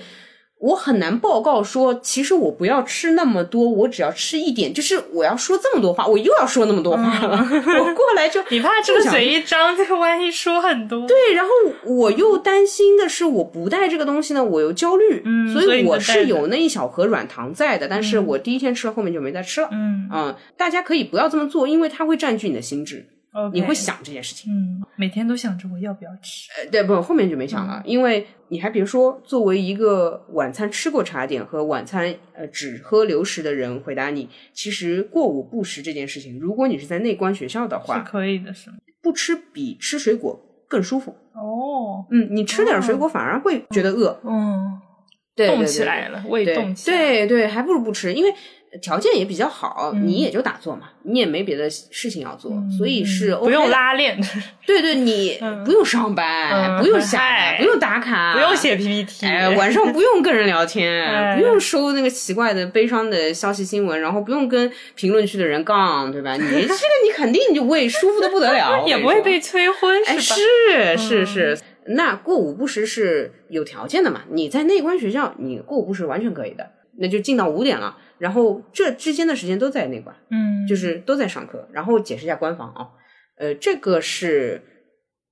我很难报告说，其实我不要吃那么多，我只要吃一点，就是我要说这么多话，我又要说那么多话了，我过来就 你怕这个嘴一张，这个万一说很多，对，然后我又担心的是，我不带这个东西呢，我又焦虑，嗯所所以我是有那一小盒软糖在的，但是我第一天吃了，后面就没再吃了。嗯。嗯，大家可以不要这么做，因为它会占据你的心智你会，想这件事情。嗯，每天都想着我要不要吃，呃，对，不，后面就没想嗯了，因为你还别说，作为一个晚餐吃过茶点和晚餐呃只喝流食的人，回答你，其实过午不食这件事情，如果你是在内观学校的话是话，可以的，是吗？不吃比吃水果更舒服。哦，嗯，你吃点水果反而会觉得饿，嗯，对，动起来了，胃对动起来，对对，还不如不吃，因为条件也比较好，嗯你也就打坐嘛，你也没别的事情要做，嗯所以是 OK 不用的。拉练，对对，你 嗯不用上班，嗯不用下不用打卡，不用。写 PPT，哎，晚上不用跟人聊天，哎不用收那个奇怪的、悲伤的消息新闻，然后不用跟评论区的人杠，对吧？你 这个你肯定就胃舒服的不得了，也不会被催婚，哎，是吧？是是是，那过午不食是有条件的嘛？你在内观学校，你过午不食完全可以的，那就进到五点了，然后这之间的时间都在内观，嗯，就是都在上课。然后解释一下官房啊，呃，这个是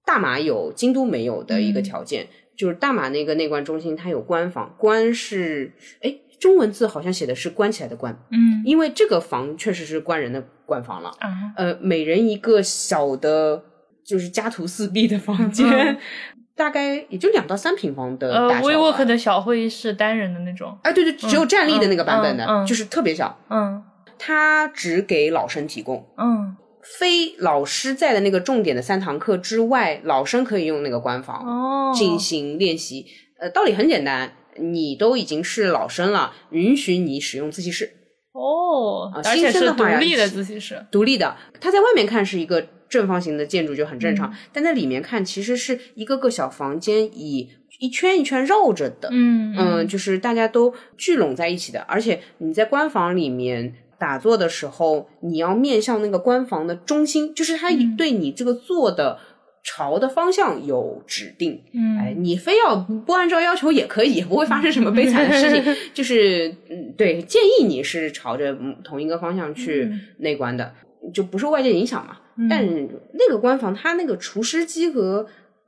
大马有，京都没有的一个嗯条件，就是大马那个内观中心它有官房，官是哎中文字好像写的是关起来的关，嗯因为这个房确实是关人的官房了。啊，呃，每人一个小的，就是家徒四壁的房间，嗯 大概也就两到三平方的大呃小呃。，WeWork 的小会议室单人的那种，哎，对对，只有站立的那个版本的，就是特别小，嗯它只给老生提供。嗯，非老师在的那个重点的三堂课之外，老生可以用那个官房哦，进行练习。呃，道理很简单，你都已经是老生了，允许你使用自习室。哦，啊新而且是生的独立的自习室，独立的，它在外面看是一个正方形的建筑就很正常，嗯但在里面看其实是一个个小房间，以一圈一圈绕着的，嗯嗯，就是大家都聚拢在一起的，而且你在官房里面。打坐的时候，你要面向那个官房的中心，就是它嗯对你这个坐的朝的方向有指定。嗯，哎，你非要不按照要求也可以，也不会发生什么悲惨的事情。就是，嗯，对，建议你是朝着嗯同一个方向去嗯内观的，就不受外界影响嘛。但那个官房，它那个除湿机和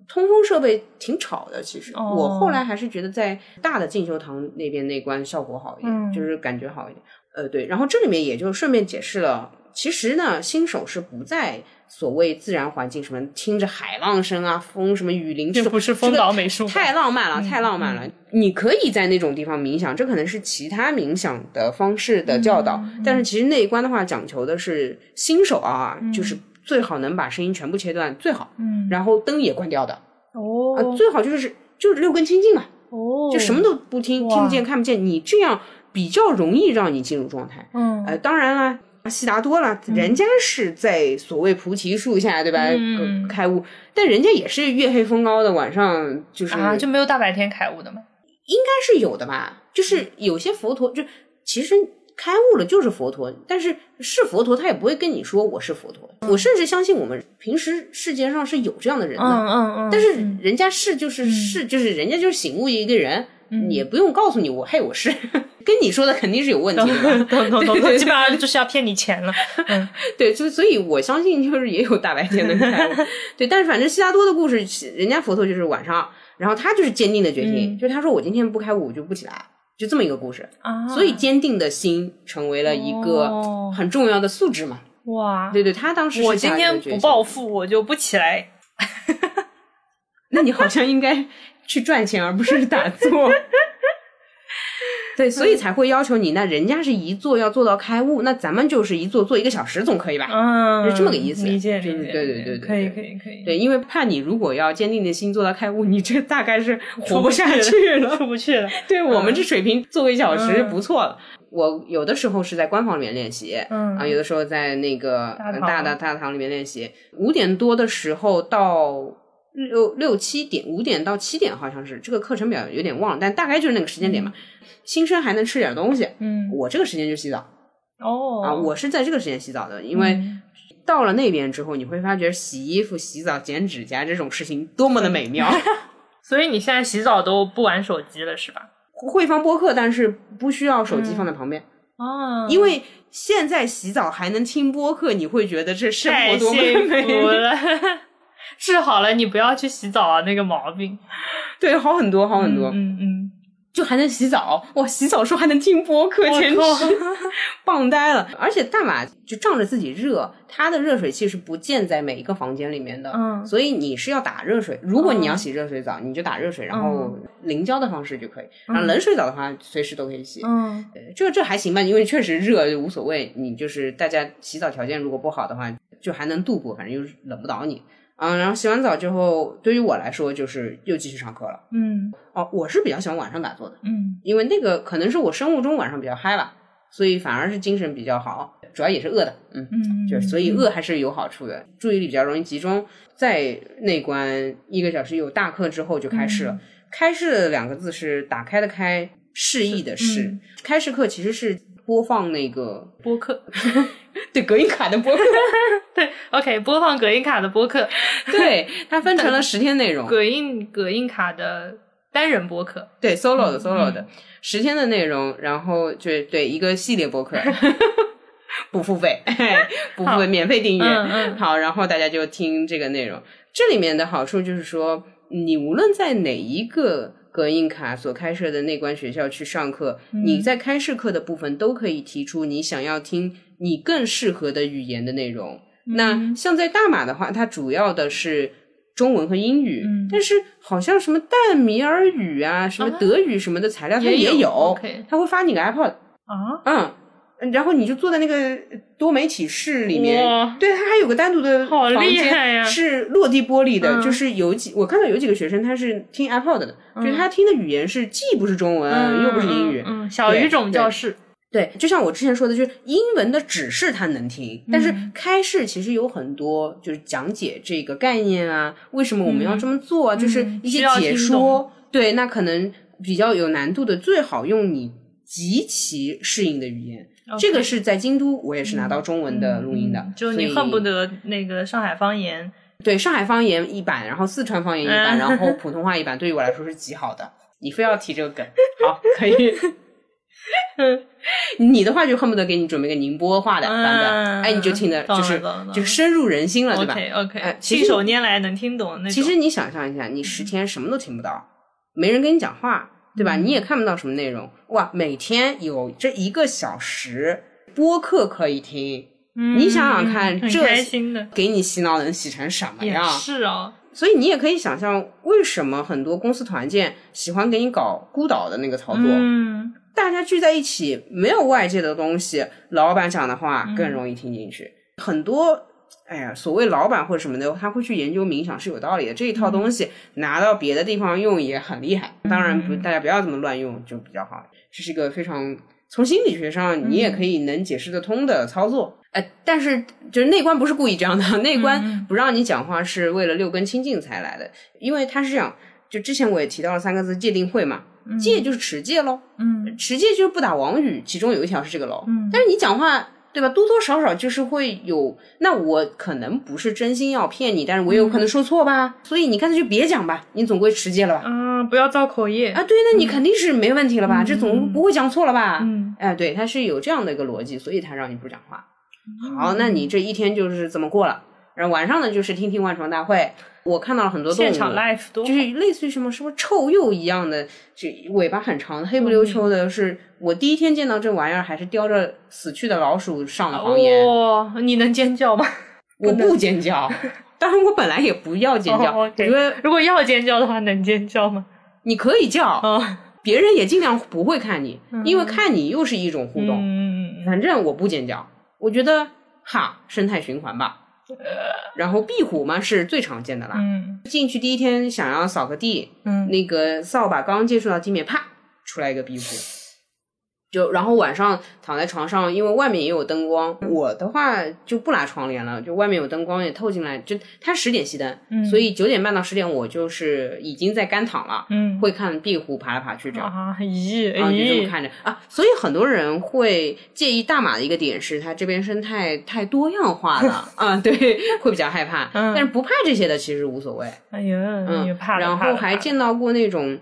通风设备挺吵的。其实、哦我后来还是觉得在大的进修堂那边那关效果好一点，嗯就是感觉好一点。呃，对，然后这里面也就顺便解释了，其实呢，新手是不在所谓自然环境什么听着海浪声啊、风什么雨林，这不是风岛美术太浪漫了，太浪漫了。你可以在那种地方冥想，这可能是其他冥想的方式的教导，但是其实那一关的话，讲求的是新手啊，就是最好能把声音全部切断，最好，嗯。然后灯也关掉的，哦。啊、哦最好就是就是六根清净嘛，哦，就什么都不听，听不见看不见，你这样比较容易让你进入状态。嗯。呃，当然啦，悉达多啦，人家是在所谓菩提树下，对吧？嗯。呃开悟，但人家也是月黑风高的晚上，就是啊，就没有大白天开悟的吗？应该是有的吧？就是有些佛陀，就其实开悟了就是佛陀，但是是佛陀，他也不会跟你说我是佛陀。我甚至相信我们平时世界上是有这样的人的，嗯嗯嗯，但是人家是就是是就是人家就是醒悟一个人，也不用告诉你我嘿我是，跟你说的肯定是有问题的懂懂懂，基本上就是要骗你钱了。嗯。对，就所以我相信就是也有大白天的开悟。对，但是反正悉达多的故事，人家佛陀就是晚上，然后他就是坚定的决心，就是他说我今天不开悟我就不起来，就这么一个故事。啊，所以坚定的心成为了一个哦很重要的素质嘛。哇，对对，他当时是我今天不暴富，我就不起来。那你好像应该去赚钱，而不是打坐。对，所以才会要求你。那人家是一做要做到开悟，那咱们就是一做做一个小时总可以吧？嗯，是这么个意思理解就是理解，对对对对可以可以可以，对，因为怕你如果要坚定的心做到开悟，你这大概是活不下去了。出不去了。对我们这水平做一小时就不错了。我有的时候是在官方里面练习，嗯啊，有的时候在那个大大大堂里面练习。五点多的时候到六六七点，五点到七点好像是这个课程表有点忘了，但大概就是那个时间点嘛。新生还能吃点东西，嗯，我这个时间就洗澡哦啊，我是在这个时间洗澡的，因为嗯到了那边之后，你会发觉洗衣服、洗澡、剪指甲这种事情多么的美妙。所以你现在洗澡都不玩手机了是吧？会放播客，但是不需要手机放在旁边。哦，因为现在洗澡还能听播客，你会觉得这生活多么美 治好了你不要去洗澡啊那个毛病。对，好很多，好很多，嗯嗯，就还能洗澡，哇，洗澡时候还能听播客，简 直棒呆了。而且大马就仗着自己热，它的热水器是不建在每一个房间里面的，嗯所以你是要打热水。如果你要洗热水澡，你就打热水，然后淋浇的方式就可以。然后冷水澡的话，随时都可以洗。嗯这这还行吧，因为确实热就无所谓。你就是大家洗澡条件如果不好的话，就还能度过，反正就是冷不倒你。嗯，然后洗完澡之后，对于我来说就是又继续上课了。嗯哦，我是比较喜欢晚上打坐的，嗯因为那个可能是我生物钟晚上比较嗨吧，所以反而是精神比较好，主要也是饿的，嗯，嗯，就所以饿还是有好处的，注意力比较容易集中。在内关一个小时有大课之后就开始了，开示的两个字是打开的开，示意的示，嗯开市课其实是播放那个播客。对隔音卡的播客，对，OK，播放隔音卡的播客，对，它分成了十天内容，隔音隔音卡的单人播客。对，solo 的嗯 solo 的十天的内容，然后就对一个系列播客，不付费，不付费，免费订阅。嗯嗯好，然后大家就听这个内容。这里面的好处就是说，你无论在哪一个隔音卡所开设的内关学校去上课，你在开设课的部分都可以提出你想要听你更适合的语言的内容。那像在大马的话，它主要的是中文和英语，嗯。但是好像什么淡米尔语啊、什么德语什么的材料，它也有？有，OK。它会发你个 iPod，啊，嗯，然后你就坐在那个多媒体室里面，对，它还有个单独的好房厉害呀。间是落地玻璃的，嗯。就是有几我看到有几个学生他是听 iPod 的，就是他听的语言是既不是中文、又不是英语，嗯，嗯小语种教室。对，就像我之前说的，就是英文的指示他能听，但是嗯开示其实有很多就是讲解这个概念啊，为什么我们要这么做啊，就是一些解说。对，那可能比较有难度的，最好用你极其适应的语言。这个是在京都，我也是拿到中文的录音的，嗯就你恨不得那个上海方言。对上海方言一版，然后四川方言一版，嗯然后普通话一版，对于我来说是极好的。你非要提这个梗，好，可以。你的话就恨不得给你准备个宁波话的版本，嗯哎，你就听得就是就是深入人心了，对吧 OK OK，、哎信手拈来能听懂那。其实你想象一下，你十天什么都听不到，没人跟你讲话，对嗯吧？你也看不到什么内容，哇，每天有这一个小时播客可以听，嗯你想想看这给你洗脑能洗成什么也样？是啊。所以你也可以想象，为什么很多公司团建喜欢给你搞孤岛的那个操作？嗯，大家聚在一起，没有外界的东西，老板讲的话更容易听进去。很多，哎呀，所谓老板或者什么的，他会去研究冥想是有道理的。这一套东西拿到别的地方用也很厉害。当然不，大家不要这么乱用就比较好。这是一个非常从心理学上你也可以能解释得通的操作。呃，但是就是内观不是故意这样的，内观不让你讲话是为了六根清净才来的，因为他是这样。就之前我也提到了三个字界定会嘛，戒就是持戒喽，嗯持戒就是不打妄语，其中有一条是这个喽。嗯但是你讲话对吧，多多少少就是会有，那我可能不是真心要骗你，但是我有可能说错吧，所以你干脆就别讲吧，你总归持戒了吧？嗯，不要造口业。啊，对，那你肯定是没问题了吧？这总不会讲错了吧？嗯哎，对，它是有这样的一个逻辑，所以它让你不讲话。好，那你这一天就是怎么过了，然后晚上呢就是听听万床大会。我看到了很多动物，现场 live 多就是类似于什么什么臭鼬一样的，就尾巴很长的，黑不溜秋的。是我第一天见到这玩意儿，还是叼着死去的老鼠上了房檐。哇、你能尖叫吗？我不尖叫，当然我本来也不要尖叫，哦，OK 因为如果要尖叫的话，能尖叫吗？你可以叫，哦，别人也尽量不会看你，因为看你又是一种互动。嗯，反正我不尖叫，我觉得哈生态循环吧。然后壁虎嘛是最常见的啦。嗯进去第一天想要扫个地，嗯那个扫把刚接触到地面，啪出来一个壁虎，就然后晚上躺在床上，因为外面也有灯光，我的话就不拉窗帘了，就外面有灯光也透进来。就它十点熄灯，所以九点半到十点我就是已经在干躺了，嗯，会看壁虎爬来爬去这样。啊，咦啊，就这么，看着啊，所以很多人会介意大马的一个点是，它这边生态太多样化了 啊，对，会比较害怕。嗯但是不怕这些的其实无所谓，哎呀，嗯然后还见到过那种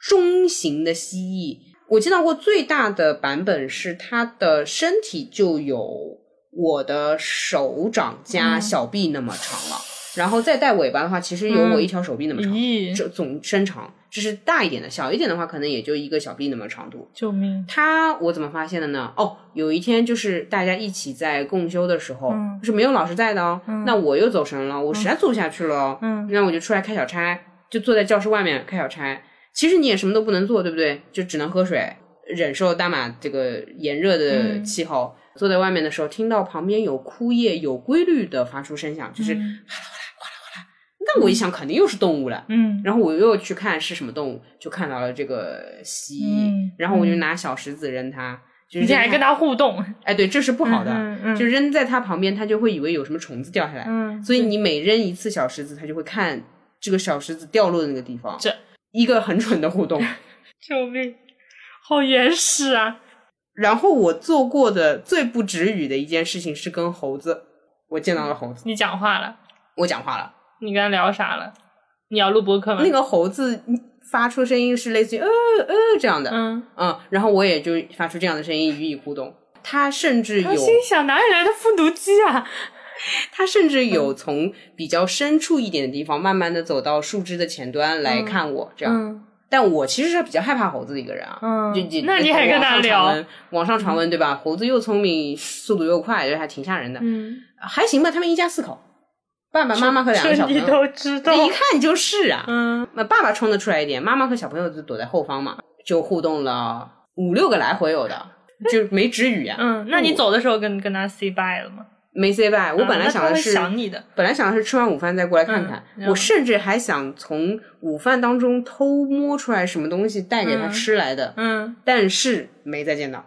中型的蜥蜴，我见到过最大的版本是它的身体就有我的手掌加嗯小臂那么长了，然后再带尾巴的话，其实有我一条手臂那么长，咦，这总身长。这是大一点的，小一点的话，可能也就一个小臂那么长度。救命！它我怎么发现的呢？哦，有一天就是大家一起在共修的时候，嗯是没有老师在的哦。那我又走神了，我实在做不下去了哦，嗯那我就出来开小差，就坐在教室外面开小差。其实你也什么都不能做，对不对？就只能喝水，忍受大马这个炎热的嗯。气候。坐在外面的时候，听到旁边有枯叶有规律的发出声响，就是哗啦哗啦哗啦哗啦。那我一想，肯定又是动物了。嗯。然后我又去看是什么动物，就看到了这个蜥蜴，嗯。然后我就拿小石子扔它，就是扔你还跟它互动，哎，对，这是不好的，嗯嗯嗯。就扔在它旁边，它就会以为有什么虫子掉下来，嗯，所以你每扔一次小石子，它就会看这个小石子掉落的那个地方，这一个很蠢的互动。救命，好原始啊！然后我做过的最不止语的一件事情是跟猴子，我见到了猴子，你讲话了，我讲话了，你跟他聊啥了？你要录播客吗？那个猴子发出声音是类似于呃呃这样的，嗯，嗯，然后我也就发出这样的声音予以互动。他甚至有他，心想哪里来的复读机啊？他甚至有从比较深处一点的地方，慢慢的走到树枝的前端来看我，这样。嗯但我其实是比较害怕猴子的一个人啊。嗯就就那你还跟他网上？网上传闻对吧？猴子又聪明，速度又快，就还挺吓人的。嗯，还行吧，他们一家四口，爸爸妈妈和两个小朋友，都知道。一看就是啊。嗯那爸爸冲得出来一点，妈妈和小朋友就躲在后方嘛，就互动了五六个来回有的，就没止语啊。嗯，那你走的时候跟跟他 say bye 了吗？没 say bye，我本来想的是，想你的。本来想的是吃完午饭再过来看看，嗯我甚至还想从午饭当中偷摸出来什么东西带给他嗯吃来的，嗯但是没再见到。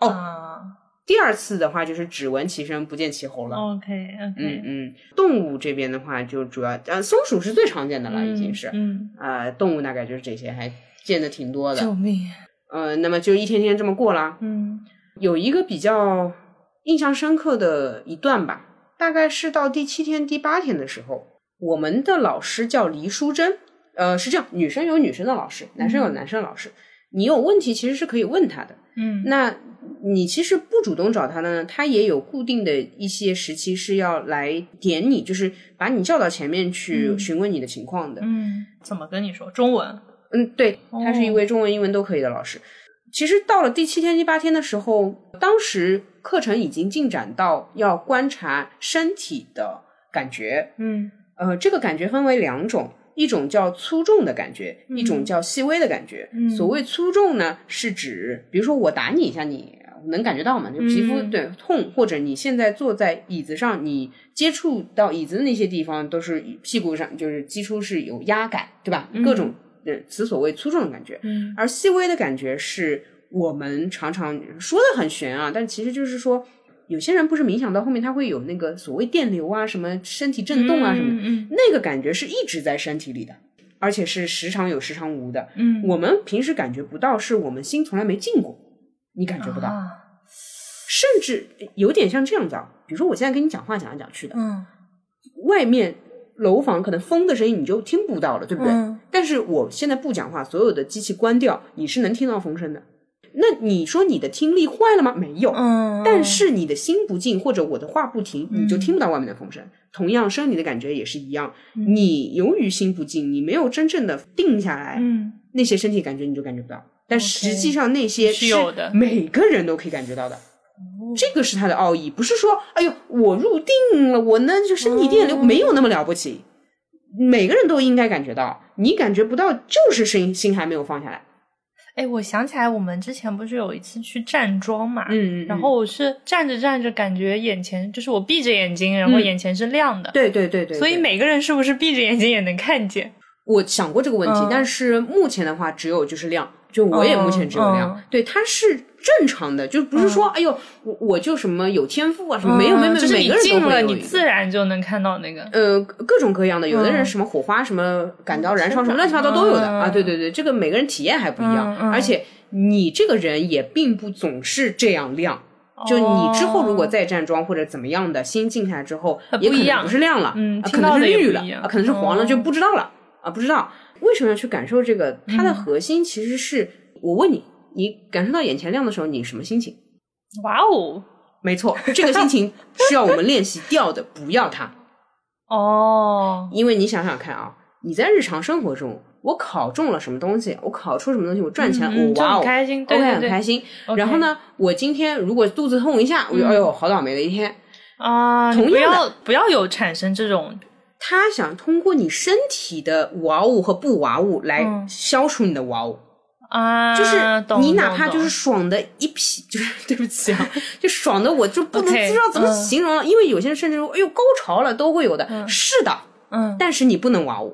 哦啊第二次的话就是只闻其声不见其喉了。，OK 嗯 OK，嗯，动物这边的话就主要呃松鼠是最常见的了，已经是嗯，呃动物大概就是这些，还见的挺多的。救命，呃，那么就一天天这么过啦。嗯有一个比较印象深刻的一段吧，大概是到第七天、第八天的时候，我们的老师叫黎淑珍，呃，是这样，女生有女生的老师，男生有男生的老师。你有问题其实是可以问他的，嗯那你其实不主动找他的呢，他也有固定的一些时期是要来点你，就是把你叫到前面去嗯询问你的情况的。嗯，怎么跟你说中文？嗯，对，他是一哦位中文、英文都可以的老师。其实到了第七天、第八天的时候，当时课程已经进展到要观察身体的感觉。嗯呃，这个感觉分为两种，一种叫粗重的感觉，一种嗯叫细微的感觉。嗯所谓粗重呢，是指比如说我打你一下，你能感觉到吗？就皮肤、嗯对痛，或者你现在坐在椅子上，你接触到椅子的那些地方都是屁股上，就是基础是有压感，对吧？各种呃，此所谓粗重的感觉。嗯而细微的感觉是我们常常说的很玄啊，但其实就是说，有些人不是冥想到后面他会有那个所谓电流啊，什么身体震动啊什么的，嗯那个感觉是一直在身体里的，而且是时常有时常无的。嗯，我们平时感觉不到，是我们心从来没静过，你感觉不到，啊甚至有点像这样子啊。比如说我现在跟你讲话讲来讲去的，嗯外面楼房可能风的声音你就听不到了，对不对？嗯但是我现在不讲话，所有的机器关掉，你是能听到风声的。那你说你的听力坏了吗？没有，嗯，但是你的心不静，或者我的话不停，你就听不到外面的风声。同样，生理的感觉也是一样。你由于心不静，你没有真正的定下来，嗯那些身体感觉你就感觉不到。但实际上那些是有的每个人都可以感觉到的。这个是它的奥义，不是说，哎呦，我入定了，我呢就身体电流哦没有那么了不起，每个人都应该感觉到，你感觉不到，就是心心还没有放下来。哎，我想起来，我们之前不是有一次去站桩嘛，嗯，然后我是站着站着，感觉眼前就是我闭着眼睛，然后嗯。眼前是亮的，对对对对，对。所以每个人是不是闭着眼睛也能看见？我想过这个问题，嗯。但是目前的话，只有就是亮，就我也目前只有量，嗯对，它是正常的，就不是说、哎呦我我就什么有天赋啊什么，没有没有就是你每个人进了，你自然就能看到那个。呃，各种各样的，有的人嗯什么火花、什么感到燃烧、什么乱七八糟都有的、嗯啊。对对对，这个每个人体验还不一样，而且你这个人也并不总是这样亮。就你之后如果再站桩或者怎么样的，心静下来之后，也可能不一样不是亮了，嗯啊可能是绿了可能是黄了，哦就不知道了啊，不知道为什么要去感受这个？它嗯的核心其实是，我问你，你感受到眼前亮的时候，你什么心情？哇哦，没错，这个心情需要我们练习掉的，不要它。哦，因为你想想看啊，你在日常生活中，我考中了什么东西，我考出什么东西，我赚钱，我哇哦，很开心，对 OK 很开心。然后呢，我今天如果肚子痛一下，我就、嗯哎呦好倒霉的一天。啊，你不同样的要不要有产生这种他想通过你身体的哇哦和不哇哦来嗯。消除你的哇哦，啊，就是你哪怕就是爽的一匹，就是对不起啊，就爽的我就不能不知道怎么嗯形容了，因为有些人甚至说哎呦高潮了都会有的，嗯。是的，嗯。但是你不能哇哦。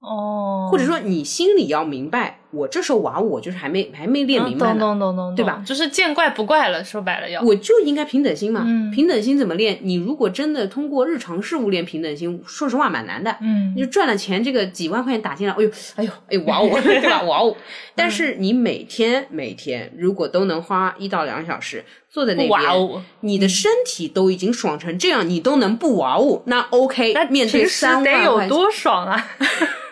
哦，或者说你心里要明白，我这时候娃我就是还没还没练嗯明白呢，懂懂懂懂，对吧？就是见怪不怪了，说白了要我就应该平等心嘛。嗯平等心怎么练？你如果真的通过日常事务练平等心，说实话蛮难的。嗯你就赚了钱，这个几万块钱打进来，哎呦，哎呦，哎呦，哇哦，对吧？哇哦！但是你每天每天如果都能花一到两小时坐在那边，哇哦，你的身体都已经爽成这样，你都能不哇哦，那 OK。那面对三得万块钱，有多爽啊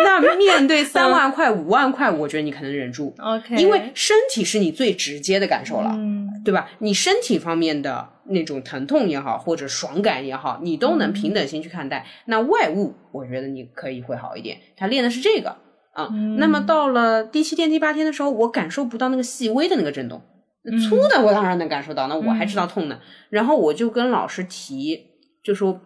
那面对三万块、五万块，我觉得你可能忍住。？OK，因为身体是你最直接的感受了，嗯对吧？你身体方面的那种疼痛也好，或者爽感也好，你都能平等心去看待。那外物，我觉得你可以会好一点。他练的是这个啊、嗯那么到了第七天、第八天的时候，我感受不到那个细微的那个震动，粗的我当然能感受到，那我还知道痛呢。然后我就跟老师提，就说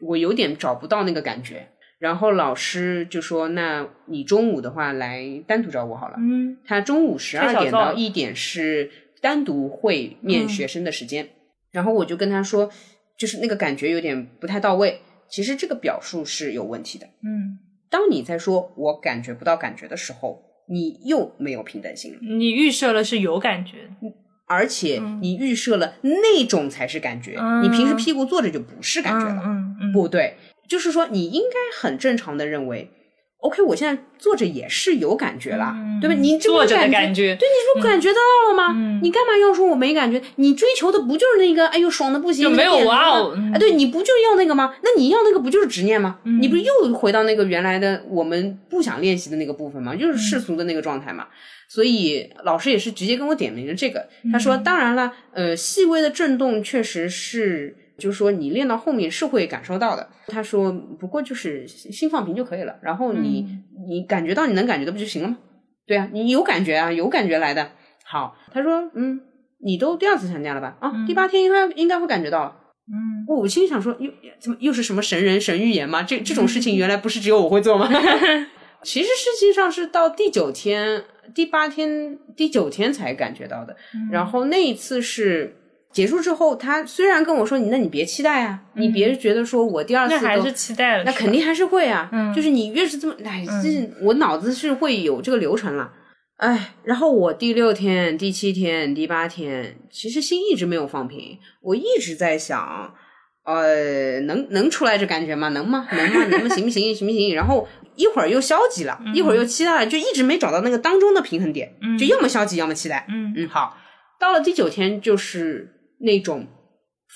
我有点找不到那个感觉。然后老师就说：“那你中午的话来单独找我好了。嗯他中午十二点到一点是单独会面学生的时间，然后我就跟他说，就是那个感觉有点不太到位。其实这个表述是有问题的。嗯，当你在说我感觉不到感觉的时候，你又没有平等性了，你预设了是有感觉，而且你预设了那种才是感觉，嗯你平时屁股坐着就不是感觉了。嗯嗯，不对，就是说你应该很正常的认为，OK，我现在坐着也是有感觉啦，嗯对吧？你这坐着的感感觉，对，你不感觉得到了吗？嗯你干嘛要说我没感觉？你追求的不就是那个哎呦爽的不行，就没有哇吗哦嗯啊？对你不就要那个吗？那你要那个不就是执念吗？嗯你不是又回到那个原来的我们不想练习的那个部分吗？嗯就是世俗的那个状态嘛。所以老师也是直接跟我点明了这个，他嗯说当然了，呃，细微的震动确实是。就是说，你练到后面是会感受到的。他说，不过就是心放平就可以了。然后你、嗯你感觉到你能感觉到不就行了吗？对啊，你有感觉啊，有感觉来的。好，他说，嗯，你都第二次参加了吧？啊，嗯第八天应该应该会感觉到了。嗯，我心里想说，又怎么又是什么神人神预言吗？这这种事情原来不是只有我会做吗？其实实际上是到第九天、第八天、第九天才感觉到的。然后那一次是结束之后，他虽然跟我说你，那你别期待啊，你别觉得说我第二次那还是期待了，那肯定还是会啊，嗯就是你越是这么，哎，这我脑子是会有这个流程了，哎，然后我第六天、第七天、第八天，其实心一直没有放平，我一直在想，呃，能能出来这感觉吗？能吗？能吗？能吗？行不行？行不行？然后一会儿又消极了，一会儿又期待了，就一直没找到那个当中的平衡点，就要么消极，要么期待。嗯嗯，好，到了第九天就是那种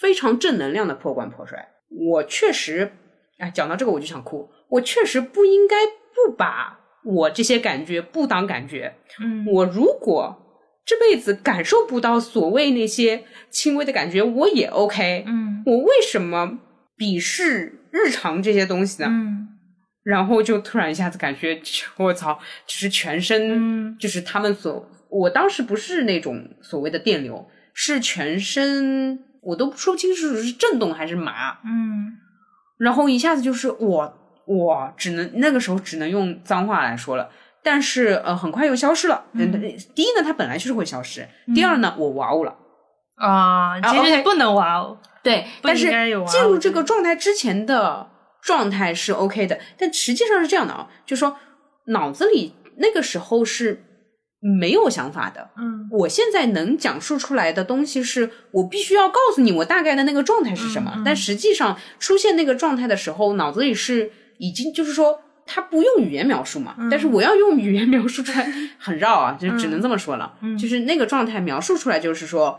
非常正能量的破罐破摔。我确实，哎，讲到这个我就想哭。我确实不应该不把我这些感觉不当感觉。嗯我如果这辈子感受不到所谓那些轻微的感觉，我也 OK。嗯我为什么鄙视日常这些东西呢？嗯然后就突然一下子感觉，我操，就是全身，嗯就是他们所，我当时不是那种所谓的电流，是全身，我都说不清楚是震动还是麻，嗯然后一下子就是我，我只能那个时候只能用脏话来说了。但是呃，很快又消失了。嗯，第一呢，它本来就是会消失；第二呢，我哇哦了。啊，其实不能哇哦，对，不但是进入这个状态之前的状态是 OK 的，但实际上是这样的啊，就说脑子里那个时候是没有想法的。嗯我现在能讲述出来的东西是我必须要告诉你我大概的那个状态是什么，嗯嗯但实际上出现那个状态的时候，脑子里是已经就是说。他不用语言描述嘛，但是我要用语言描述出来很绕啊，就只能这么说了。就是那个状态描述出来，就是说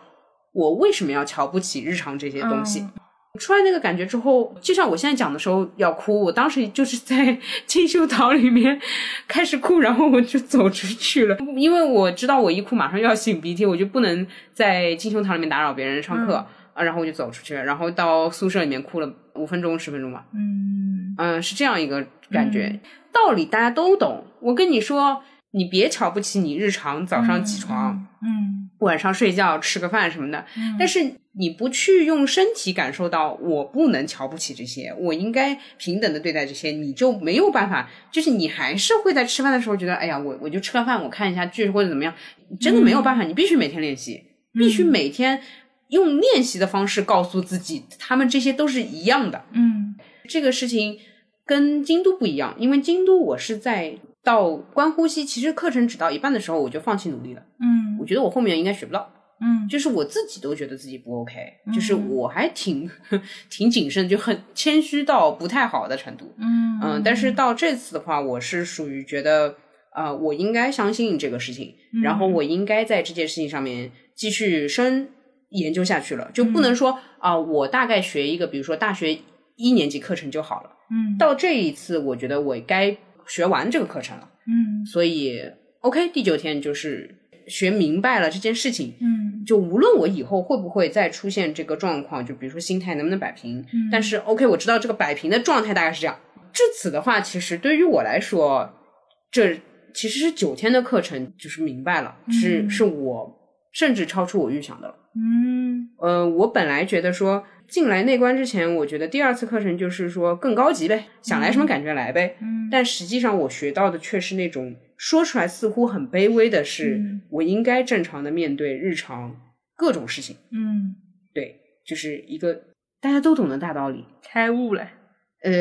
我为什么要瞧不起日常这些东西。嗯出来那个感觉之后，就像我现在讲的时候要哭，我当时就是在 进修堂里面开始哭，然后我就走出去了，因为我知道我一哭马上又要擤鼻涕，我就不能在进修堂里面打扰别人上课、啊，然后我就走出去了，然后到宿舍里面哭了五分钟十分钟吧，嗯。嗯，是这样一个感觉，道理大家都懂。我跟你说，你别瞧不起你日常早上起床。嗯晚上睡觉吃个饭什么的，但是你不去用身体感受到，我不能瞧不起这些，我应该平等的对待这些，你就没有办法，就是你还是会在吃饭的时候觉得，哎呀，我我就吃个饭，我看一下剧或者怎么样，真的没有办法，你必须每天练习，必须每天用练习的方式告诉自己，他们这些都是一样的。嗯。这个事情跟京都不一样，因为京都我是在到观呼吸，其实课程只到一半的时候我就放弃努力了。嗯。我觉得我后面应该学不到，嗯。就是我自己都觉得自己不 OK，、就是我还挺 挺谨慎，就很谦虚到不太好的程度。嗯。嗯，但是到这次的话，我是属于觉得，呃，我应该相信这个事情，然后我应该在这件事情上面继续深研究下去了，就不能说啊、我大概学一个，比如说大学一年级课程就好了。嗯。到这一次，我觉得我该学完这个课程了，嗯所以 OK，第九天就是学明白了这件事情。嗯就无论我以后会不会再出现这个状况，就比如说心态能不能摆平，嗯但是 OK，我知道这个摆平的状态大概是这样。至此的话，其实对于我来说，这其实是九天的课程，就是明白了，是是我甚至超出我预想的了。嗯呃，我本来觉得说进来内观之前，我觉得第二次课程就是说更高级呗，想来什么感觉来呗。嗯但实际上我学到的却是那种说出来似乎很卑微的是，嗯我应该正常的面对日常各种事情。嗯，对，就是一个大家都懂的大道理。开悟了。呃，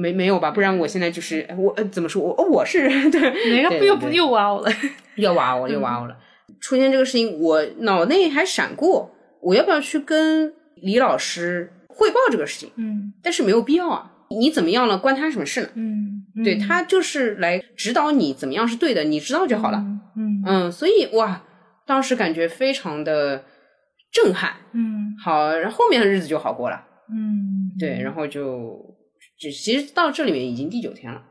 没没有吧？不然我现在就是我呃怎么说？我我是 对哪个对不又不对又挖我了？又挖我，又哇哦了。出现这个事情，我脑内还闪过，我要不要去跟李老师汇报这个事情？嗯但是没有必要啊，你怎么样了，关他什么事呢？嗯，对他就是来指导你怎么样是对的，你知道就好了。嗯嗯，所以哇，当时感觉非常的震撼。嗯好，然后后面的日子就好过了。嗯，对，然后就就其实到这里面已经第九天了。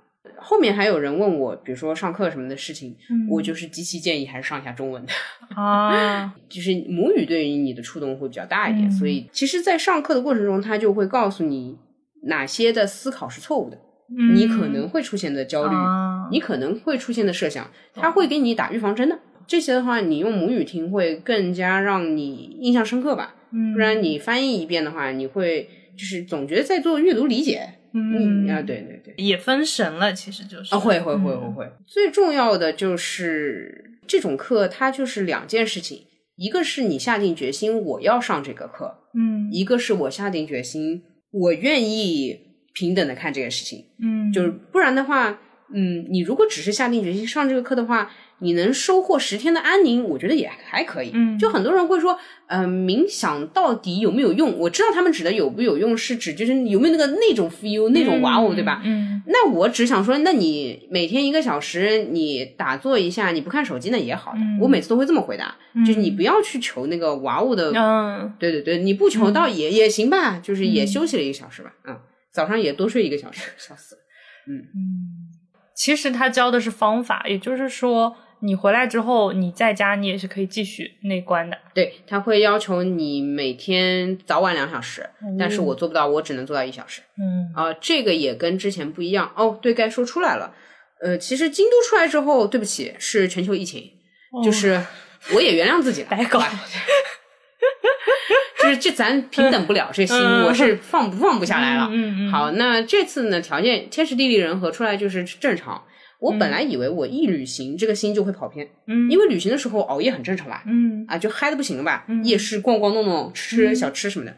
后面还有人问我，比如说上课什么的事情，嗯我就是极其建议还是上一下中文的，啊，就是母语对于你的触动会比较大一点。嗯所以其实，在上课的过程中，他就会告诉你哪些的思考是错误的，你可能会出现的焦虑，啊你可能会出现的设想，他会给你打预防针的。这些的话，你用母语听会更加让你印象深刻吧。嗯不然你翻译一遍的话，你会就是总觉得在做阅读理解。嗯啊，对对对，也分神了，其实就是啊，会会会会嗯会。最重要的就是这种课，它就是两件事情，一个是你下定决心我要上这个课，嗯一个是我下定决心我愿意平等的看这个事情。嗯就是不然的话，嗯，你如果只是下定决心上这个课的话，你能收获十天的安宁，我觉得也还可以。嗯就很多人会说，嗯、冥想到底有没有用？我知道他们指的有不有用，是指就是有没有那个那种 feel 那种哇哦，对吧？嗯那我只想说，那你每天一个小时，你打坐一下，你不看手机，那也好的。嗯我每次都会这么回答，就是你不要去求那个哇哦的，嗯对对对，你不求到也、也行吧，就是也休息了一个小时吧，嗯，早上也多睡一个小时，笑死了。嗯，其实他教的是方法，也就是说，你回来之后，你在家你也是可以继续内观的。对，他会要求你每天早晚两小时，但是我做不到，我只能做到一小时。嗯啊、这个也跟之前不一样哦。对，该说出来了。呃，其实京都出来之后，对不起，是全球疫情，就是我也原谅自己了，白搞就是 这咱平等不了这心，嗯我是放不放不下来了。嗯嗯，好，那这次呢，条件天时地利人和出来就是正常。我本来以为我一旅行，这个心就会跑偏，嗯，因为旅行的时候熬夜很正常吧，嗯。啊，就嗨的不行了吧，夜市逛逛弄弄，吃吃小吃什么的。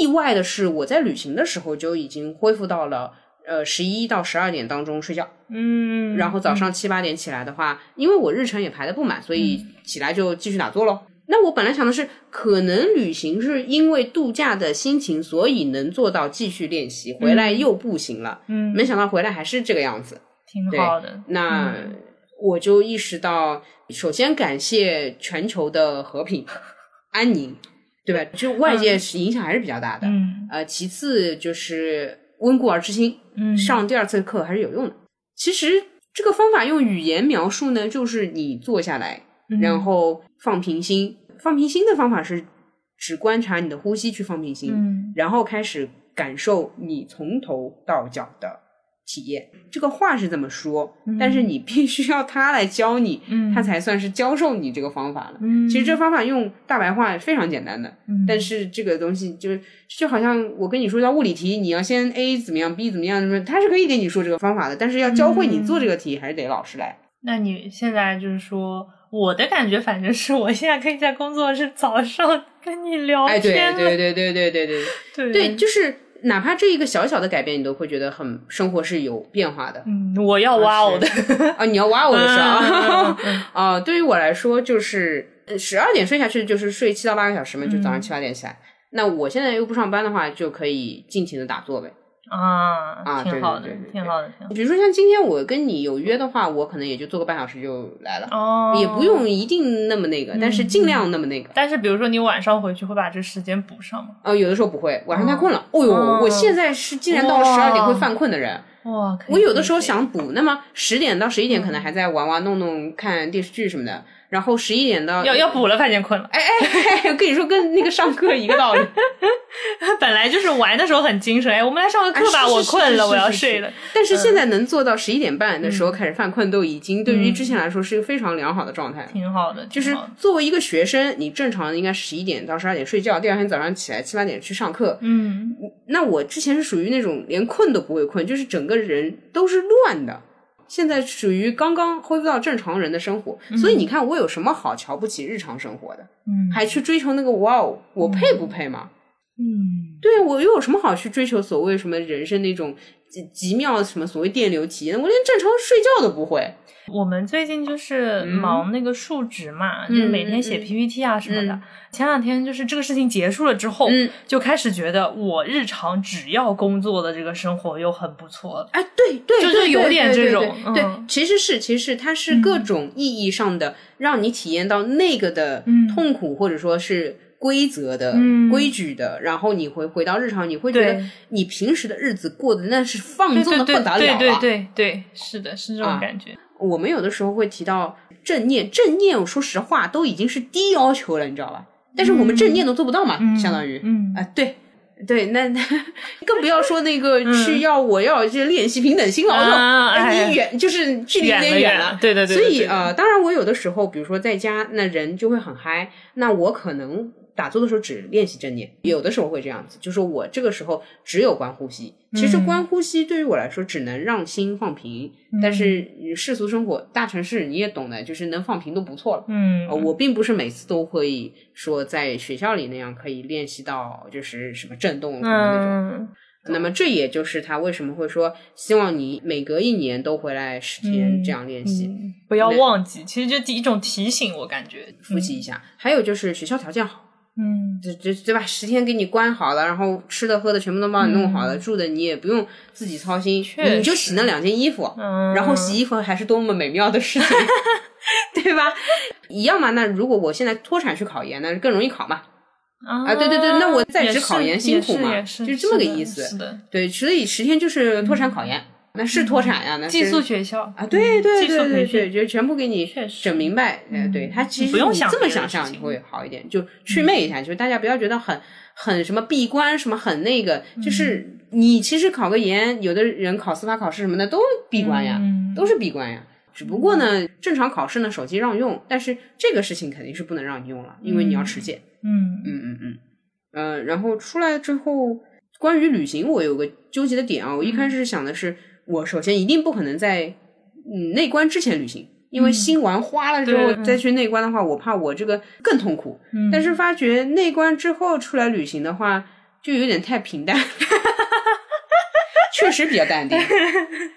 意外的是，我在旅行的时候就已经恢复到了呃十一到十二点当中睡觉，嗯，然后早上七八点起来的话，因为我日程也排的不满，所以起来就继续打坐喽。那我本来想的是，可能旅行是因为度假的心情，所以能做到继续练习，回来又不行了。嗯，没想到回来还是这个样子。挺好的。那我就意识到，首先感谢全球的和平、安宁，对吧？就外界是影响还是比较大的。嗯呃，其次就是温故而知新，嗯，上第二次课还是有用的。其实这个方法用语言描述呢，就是你坐下来，嗯然后放平心。放平心的方法是只观察你的呼吸去放平心，嗯然后开始感受你从头到脚的体验。这个话是这么说，但是你必须要他来教你，嗯。他才算是教授你这个方法了。嗯，其实这方法用大白话非常简单的，嗯。但是这个东西就是就好像我跟你说一道物理题，你要先 A 怎么样，B 怎么样，什么，他是可以给你说这个方法的，但是要教会你做这个题，还是得老师来。那你现在就是说，我的感觉反正是我现在可以在工作日早上跟你聊哎，对天了，对对对对对对。对。对，就是哪怕这一个小小的改变，你都会觉得很生活是有变化的。嗯，我要挖我的，啊，你要挖我的是嗯啊？啊，对于我来说，就是十二点睡下去，就是睡七到八个小时嘛，就早上七八点起来。那我现在又不上班的话，就可以尽情的打坐呗。啊，啊挺好的挺好的，挺好的。比如说像今天我跟你有约的话，我可能也就做个半小时就来了，哦，也不用一定那么那个，但是尽量那么那个。但是比如说你晚上回去会把这时间补上吗？呃，有的时候不会，晚上太困了。哦呦，哦我现在是竟然到了哇十二点会犯困的人。哇，我有的时候想补，那么十点到十一点可能还在玩玩弄弄、看电视剧什么的，然后十一点到要要补了，发现困了。哎哎，我跟你说，跟那个上课一个道理。本来就是玩的时候很精神，哎，我们来上个课吧，我困了，我要睡了。但是现在能做到十一点半的时嗯候开始犯困，都已经对于之前来说是一个非常良好的状态。挺好的，就是作为一个学生，你正常应该十一点到十二点睡觉，第二天早上起来七八点去上课。嗯那我之前是属于那种连困都不会困，就是整个人都是乱的。现在属于刚刚恢复到正常人的生活，所以你看我有什么好瞧不起日常生活的，嗯。还去追求那个哇哦，我配不配吗？嗯，对啊，我又有什么好去追求所谓什么人生那种极极妙的什么所谓电流体验？我连正常睡觉都不会。我们最近就是忙那个述职嘛，嗯就是每天写 PPT 啊什么的。嗯前两天就是这个事情结束了之后，嗯就开始觉得我日常只要工作的这个生活又很不错了。哎，对对，就是有点这种对其实是其实是它是各种意义上的，让你体验到那个的嗯痛苦，或者说是规则的、嗯规矩的，然后你回回到日常，你会觉得你平时的日子过得那是放纵的不得了啊！对对对对，是的，是这种啊感觉。我们有的时候会提到正念，正念，我说实话都已经是低要求了，你知道吧？但是我们正念都做不到嘛，嗯相当于，嗯啊，对。对，那 那更不要说那个去要我要去练习平等心劳动，啊你远就是距离有远点了了远了，对对对所以呃，当然我有的时候，比如说在家，那人就会很嗨，那我可能打坐的时候只练习正念，有的时候会这样子，就是我这个时候只有观呼吸。其实嗯观呼吸对于我来说，只能让心放平，但是世俗生活、大城市你也懂的，就是能放平都不错了。嗯呃，我并不是每次都会说在学校里那样可以练习到就是什么震动什么那种。嗯那么这也就是他为什么会说希望你每隔一年都回来十天这样练习。嗯，不要忘记，其实就一种提醒，我感觉。复习一下。还有就是学校条件好，嗯这这对吧？十天给你关好了，然后吃的喝的全部都帮你弄好了，住的你也不用自己操心，你就洗那两件衣服，嗯，然后洗衣服还是多么美妙的事情，对吧？一样嘛。那如果我现在脱产去考研，那更容易考嘛。啊啊对对对那我在职考研辛苦嘛就是这么个意思对，所以十天就是脱产考研，那是脱产呀，那是寄宿学校啊，对对寄宿对对对，就全部给你确实整明白。呃，嗯对他其实不用你这么想象情会好一点，就祛魅一下，就大家不要觉得很很什么闭关，什么很那个，就是你其实考个研，有的人考司法考试什么的都闭关呀，嗯都是闭关呀。只不过呢，正常考试呢，手机让用，但是这个事情肯定是不能让你用了，因为你要持检。嗯嗯嗯嗯，呃，然后出来之后，关于旅行，我有个纠结的点啊。我一开始想的是，我首先一定不可能在嗯内关之前旅行，因为心玩花了之后、嗯再去内关的话，我怕我这个更痛苦。嗯但是发觉内关之后出来旅行的话，就有点太平淡。确实比较淡定，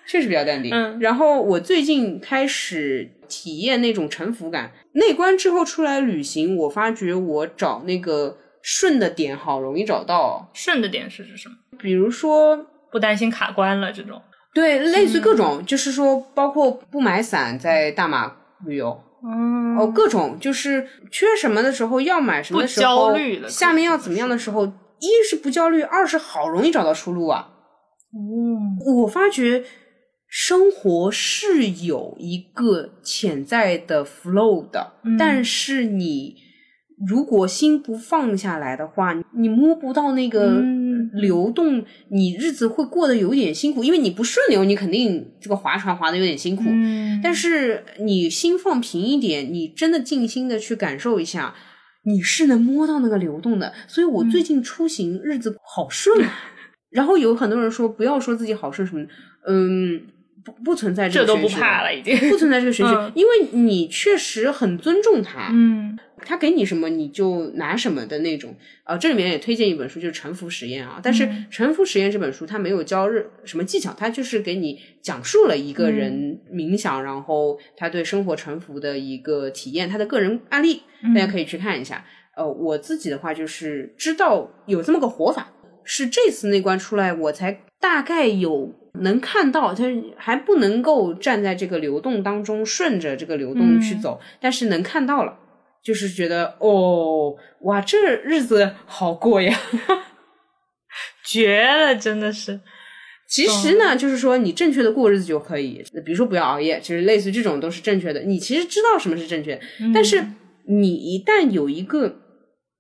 确实比较淡定。嗯然后我最近开始体验那种沉浮感，内观之后出来旅行，我发觉我找那个顺的点好容易找到，顺的点是指什么？比如说。不担心卡关了这种。对，类似于各种，就是说，包括不买伞在大马旅游，嗯。哦，各种就是缺什么的时候要买什么的时候，不焦虑了下面要怎么样的时候，一是不焦虑，二是好容易找到出路啊。嗯。我发觉生活是有一个潜在的 flow 的，嗯但。是你如果心不放下来的话，你摸不到那个嗯流动，你日子会过得有点辛苦，因为你不顺流，你肯定这个划船划的有点辛苦。嗯但是你心放平一点，你真的静心的去感受一下，你是能摸到那个流动的。所以我最近出行日子好顺啊。然后有很多人说不要说自己好顺什么的，嗯，不不存在这都不怕了，已经。不存在这个玄学，嗯因为你确实很尊重他，嗯他给你什么你就拿什么的那种。呃，这里面也推荐一本书，就是《沉浮实验》啊。但是《沉浮实验》这本书它没有教任什么技巧，它就是给你讲述了一个人冥想，然后他对生活沉浮的一个体验，他的个人案例，大家可以去看一下。呃，我自己的话就是知道有这么个活法，是这次那关出来，我才大概有能看到，他还不能够站在这个流动当中，顺着这个流动去走，但是能看到了，就是觉得哦，哇，这日子好过呀。绝了，真的是。其实呢，就是说你正确的过日子就可以，比如说不要熬夜，其实类似这种都是正确的。你其实知道什么是正确的，但是你一旦有一个，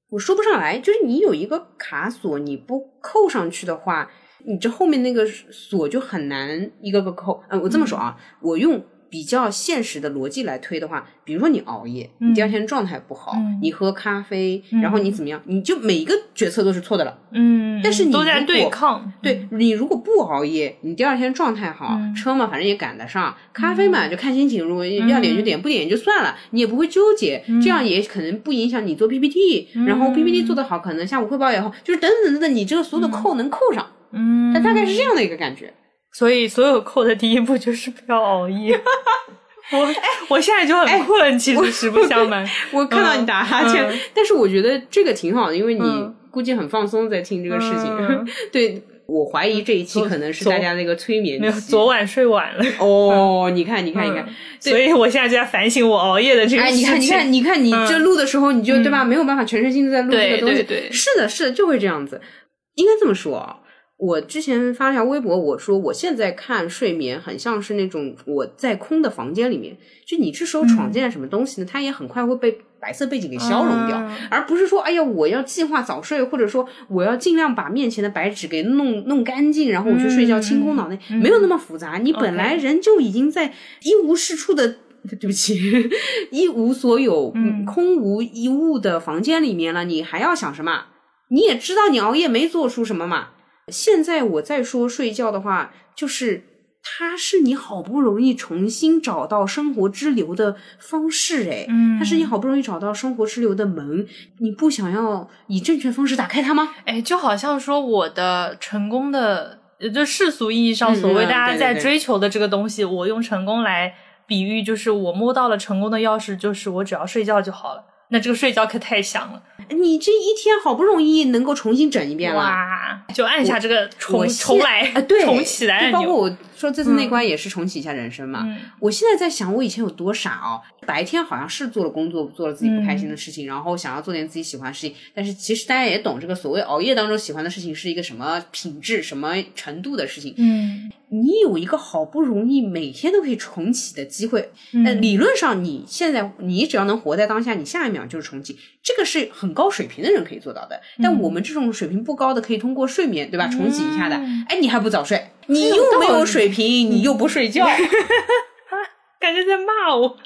我说不上来，就是你有一个卡锁，你不扣上去的话，你这后面那个锁就很难一个个扣。嗯，我这么说啊，我用比较现实的逻辑来推的话，比如说你熬夜，你第二天状态不好，嗯。你喝咖啡，然后你怎么样，你就每一个决策都是错的了。嗯，但是你都在如果对抗。对你如果不熬夜，你第二天状态好，嗯。车嘛反正也赶得上，咖啡嘛就看心情，如果要点就点，不点也就算了，你也不会纠结，嗯。这样也可能不影响你做 PPT，、然后 PPT 做得好，可能下午汇报也好，就是等等等等，你这个所有的扣能扣上，嗯，它大概是这样的一个感觉。所以所有扣的第一步就是不要熬夜。我 哎我现在就很困，其实实不相瞒。我看到你打哈欠，嗯但是我觉得这个挺好的，因为你嗯估计很放松在听这个事情。嗯 对我怀疑这一期可能是大家那个催眠没有，昨晚睡晚了，哦，你看，你看，你看，嗯所以我现在就在反省我熬夜的这个哎，事情。你看，你看，你看，你这录的时候，你就对吧？没有办法全身心的在录这个东西。对对是的，是的，就会这样子。应该这么说啊。我之前发了条微博，我说我现在看睡眠很像是那种我在空的房间里面，就你这时候闯进来什么东西呢，它也很快会被白色背景给消融掉，嗯而不是说哎呀我要计划早睡，或者说我要尽量把面前的白纸给弄弄干净，然后我去睡觉，清空脑内，没有那么复杂。你本来人就已经在一无是处的。对不起，一无所有、嗯空无一物的房间里面了，你还要想什么？你也知道你熬夜没做出什么嘛。现在我再说睡觉的话，就是它是你好不容易重新找到生活之流的方式，诶，嗯它是你好不容易找到生活之流的门，你不想要以正确方式打开它吗？哎，就好像说我的成功的，呃就世俗意义上嗯所谓嗯大家在追求的这个东西，我用成功来比喻，就是我摸到了成功的钥匙，就是我只要睡觉就好了。那这个睡觉可太香了，你这一天好不容易能够重新整一遍了，哇！就按下这个重重来重启来按钮。就包括我说这次内观也是重启一下人生嘛。嗯我现在在想，我以前有多傻哦！白天好像是做了工作，做了自己不开心的事情，然后想要做点自己喜欢的事情，但是其实大家也懂，这个所谓熬夜当中喜欢的事情是一个什么品质、什么程度的事情。嗯你有一个好不容易每天都可以重启的机会，嗯呃，理论上你现在你只要能活在当下，你下一秒就是重启，这个是很高水平的人可以做到的。但我们这种水平不高的，可以通过睡眠，对吧，重启一下的。嗯哎，你还不早睡，你又没有水平，你又不睡觉 感觉在骂我。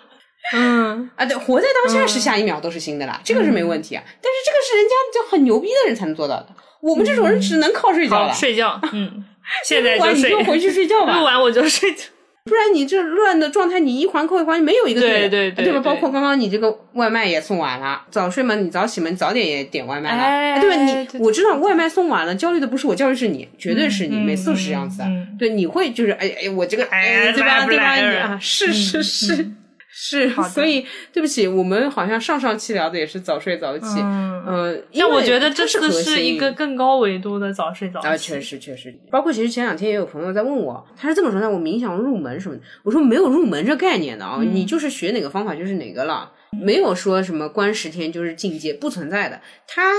嗯，啊！对，活在当下是下一秒都是新的啦，这个是没问题啊。但是这个是人家就很牛逼的人才能做到的，我们这种人只能靠睡觉好，了。睡觉。嗯，现在就睡就。回去睡觉吧录。完我就睡觉。不然你这乱的状态，你一环扣一环，没有一个对的，对对对吧？对包括刚刚你这个外卖也送晚了，早睡嘛，你早起嘛，你早点也点外卖了，哎对吧？你对我知道外卖送晚了，焦虑的不是我，焦虑是你，绝对是你，嗯每次都是这样子的。嗯对，你会就是哎哎，我这个哎对吧？对吧？啊，是是是。是所以对不起，我们好像上上期聊的也是早睡早起，嗯呃，但我觉得这它是核次是一个更高维度的早睡早起。啊，确实确实，包括其实前两天也有朋友在问我，他是这么说的：我冥想入门什么的，我说没有入门这概念的啊，嗯你就是学哪个方法就是哪个了，没有说什么关十天就是境界，不存在的，它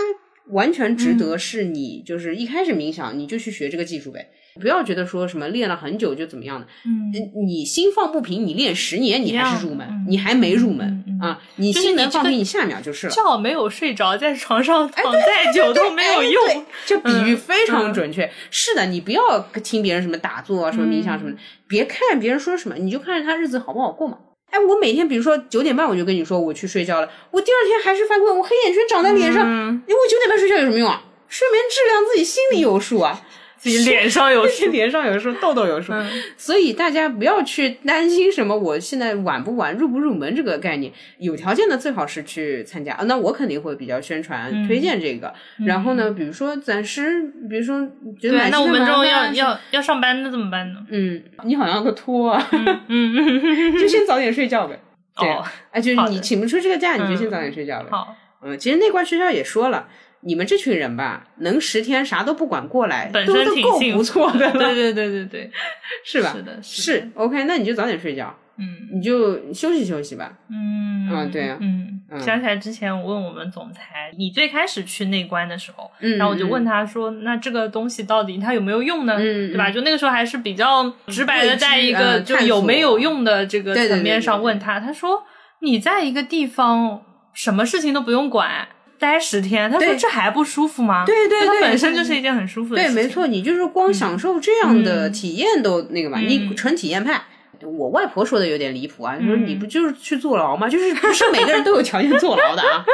完全值得嗯是你就是一开始冥想你就去学这个技术呗。不要觉得说什么练了很久就怎么样的，嗯，你心放不平，你练十年你还是入门，你还没入门、啊！你心能放平，你下秒就是了。觉没有睡着，在床上躺再久都没有用。哎，这比喻非常嗯准确。是的，你不要听别人什么打坐啊、什么冥想什么的，别看别人说什么，你就看着他日子好不好过嘛。哎，我每天比如说九点半我就跟你说我去睡觉了，我第二天还是犯困，我黑眼圈长在脸上，嗯因为我九点半睡觉有什么用啊？睡眠质量自己心里有数啊。自己脸上有 数。脸上有数，痘痘有数，嗯所以大家不要去担心什么我现在晚不晚、入不入门这个概念。有条件的最好是去参加，啊、那我肯定会比较宣传、嗯推荐这个。然后呢，比如说暂时，比如说觉得那我们这种要要，要要上班，那怎么办呢？嗯，你好像个托啊，嗯嗯，就先早点睡觉呗。对，哦，哎，就是你请不出这个假，你就嗯先早点睡觉呗。好，嗯，其实内观学校也说了。你们这群人吧，能十天啥都不管过来，本身都都够不错的了，对对对对对，是吧？是的，是是，OK，那你就早点睡觉，嗯你就休息休息吧。嗯啊对啊嗯，嗯想起来之前我问我们总裁，你最开始去内观的时候，嗯，然后我就问他，他说：“那这个东西到底它有没有用呢？嗯对吧？就那个时候还是比较直白的，在一个呃就有没有用的这个层面上问他。他说：你在一个地方什么事情都不用管，待十天，他说这还不舒服吗？对对对它本身就是一件很舒服的对，事情。对没错，你就是光享受这样的体验都那个嘛，嗯你纯体验派。我外婆说的有点离谱啊，嗯说你不就是去坐牢吗？就是不是每个人都有条件坐牢的啊，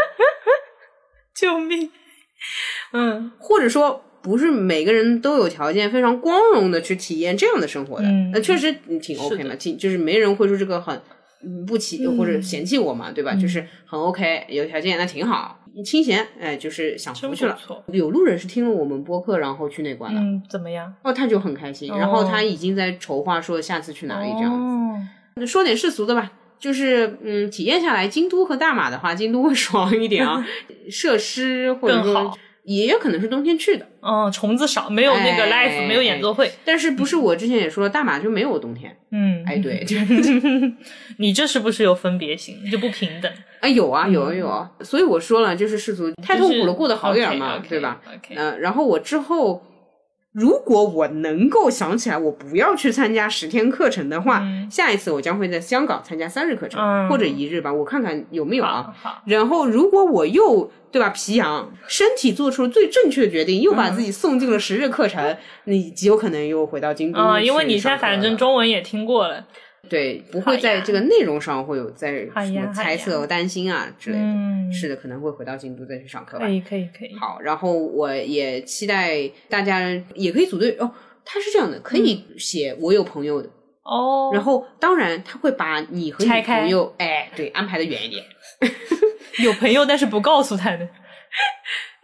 救命！嗯或者说不是每个人都有条件非常光荣的去体验这样的生活的。嗯那确实挺 OK 嘛，挺就是没人会说这个很嗯不起或者嫌弃我嘛，对吧？嗯就是很 OK，有条件那挺好。清闲，哎，就是享福去了。有路人是听了我们播客，然后去内观了，嗯，怎么样？哦，他就很开心，哦然后他已经在筹划说下次去哪里这样子。哦说点世俗的吧，就是嗯，体验下来，京都和大马的话，京都会 爽一点啊，设施或者说更好也有可能是冬天去的，哦，虫子少，没有那个哎 live，没有演奏会。但是不是我之前也说了，大马就没有冬天，嗯，哎，对，就 你这是不是有分别心，就不平等？啊有啊有啊有。啊，所以我说了，就是世俗太痛苦了，过得好点儿嘛，对吧？嗯、然后我之后。如果我能够想起来，我不要去参加十天课程的话，嗯。下一次我将会在香港参加三日课程、嗯。或者一日吧，我看看有没有啊。然后，如果我又对吧皮痒，身体做出了最正确的决定，又把自己送进了十日课程，你极有可能又回到京都嗯，因为你现在反正中文也听过了，对不会在这个内容上会有在什么猜测、担心啊之类的。嗯，是的，可能会回到京都再去上课吧可。以可以可以，好，然后我也期待大家也可以组队哦。他是这样的，可以写我有朋友的，哦，然后当然他会把你和你朋友，哎，对，安排的远一点。有朋友但是不告诉他的，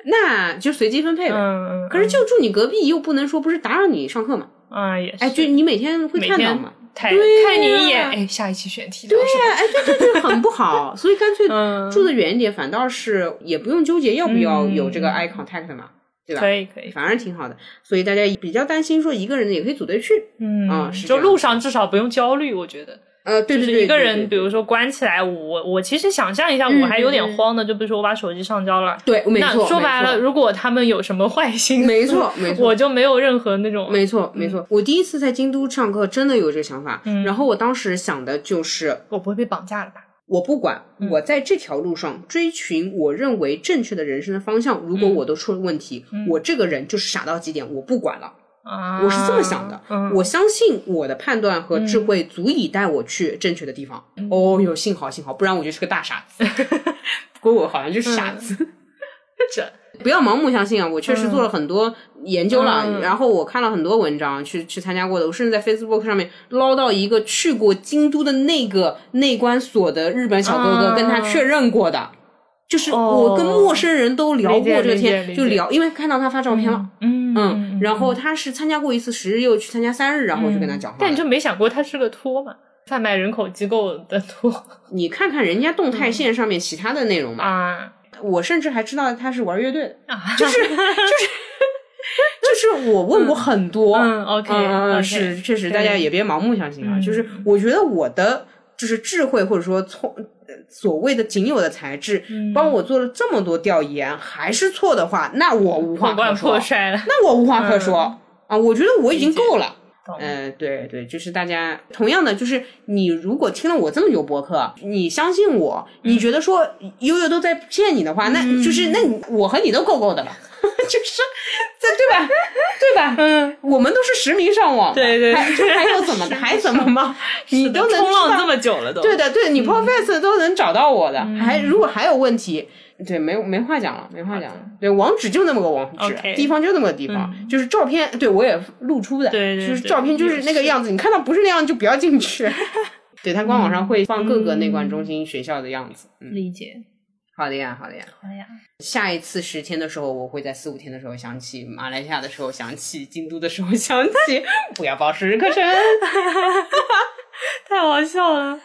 那就随机分配呗。嗯嗯，可是就住你隔壁，又不能说不是打扰你上课嘛？嗯也是，哎，就你每天会看到嘛？看对看你一眼，呀哎，下一期选题对呀，哎，对对对，很不好，所以干脆嗯住的远一点，反倒是也不用纠结要不要嗯有这个 eye contact 嘛，对吧？可以可以，反而挺好的，所以大家比较担心说一个人也可以组队去，嗯就路上至少不用焦虑，我觉得。呃，对就是一个对对对人，比如说关起来，我我其实想象一下，嗯我还有点慌的。就比如说我把手机上交了，对，没那错，说白了，如果他们有什么坏心思，没错没错我就没有任何那种没错，没错。我第一次在京都上课，真的有这个想法。嗯然后我当时想的就是，我不会被绑架了吧？我不管，嗯我在这条路上追寻我认为正确的人生的方向。如果嗯我都出了问题，我这个人就是傻到极点，我不管了。啊，我是这么想的，嗯，我相信我的判断和智慧足以带我去正确的地方。嗯哦哟，幸好幸好，不然我就是个大傻子。不过我好像就是傻子。这不要盲目相信啊！我确实做了很多研究了，嗯然后我看了很多文章，去去参加过的。我甚至在 Facebook 上面捞到一个去过京都的那个内观所的日本小哥哥，嗯跟他确认过的。就是哦我跟陌生人都聊过这个天，就聊，因为看到他发照片了，嗯嗯，然后他是参加过一次十日，又去参加三日，然后我就跟他讲话了。但你就没想过他是个托嘛？贩卖人口机构的托 你看看人家动态线上面其他的内容吧，啊我甚至还知道他是玩乐队的，啊！就是 就是就是我问过很多，嗯，OK，嗯是确实，大家也别盲目相信啊。嗯就是我觉得我的就是智慧或者说聪呃所谓的仅有的材质，嗯帮我做了这么多调研，还是错的话，那我无话可说破，摔了。那我无话可说、啊。我觉得我已经够了。懂嗯、对对，就是大家同样的，就是你如果听了我这么久播客，你相信我，你觉得说悠悠都在骗你的话，那就是那你我和你都够够的了，就是这对吧？对吧？嗯，我们都是实名上网，对对还还有怎么？还怎么吗？你都能冲浪这么久了都。对的，对你 Profess 都能找到我的，还如果还有问题，对，没没话讲了，没话讲了。对，网址就那么个网址地方就那么个地方，就是照片，对我也露出的，对对对就是照片就是那个样子，你看到不是那样就不要进去。对，它官网上会放各个内观中心学校的样子。嗯，理解。好的呀，好的呀。好呀，下一次十天的时候，我会在四五天的时候想起马来西亚的时候想起京都的时候想起，不要报十日课程 太好笑了。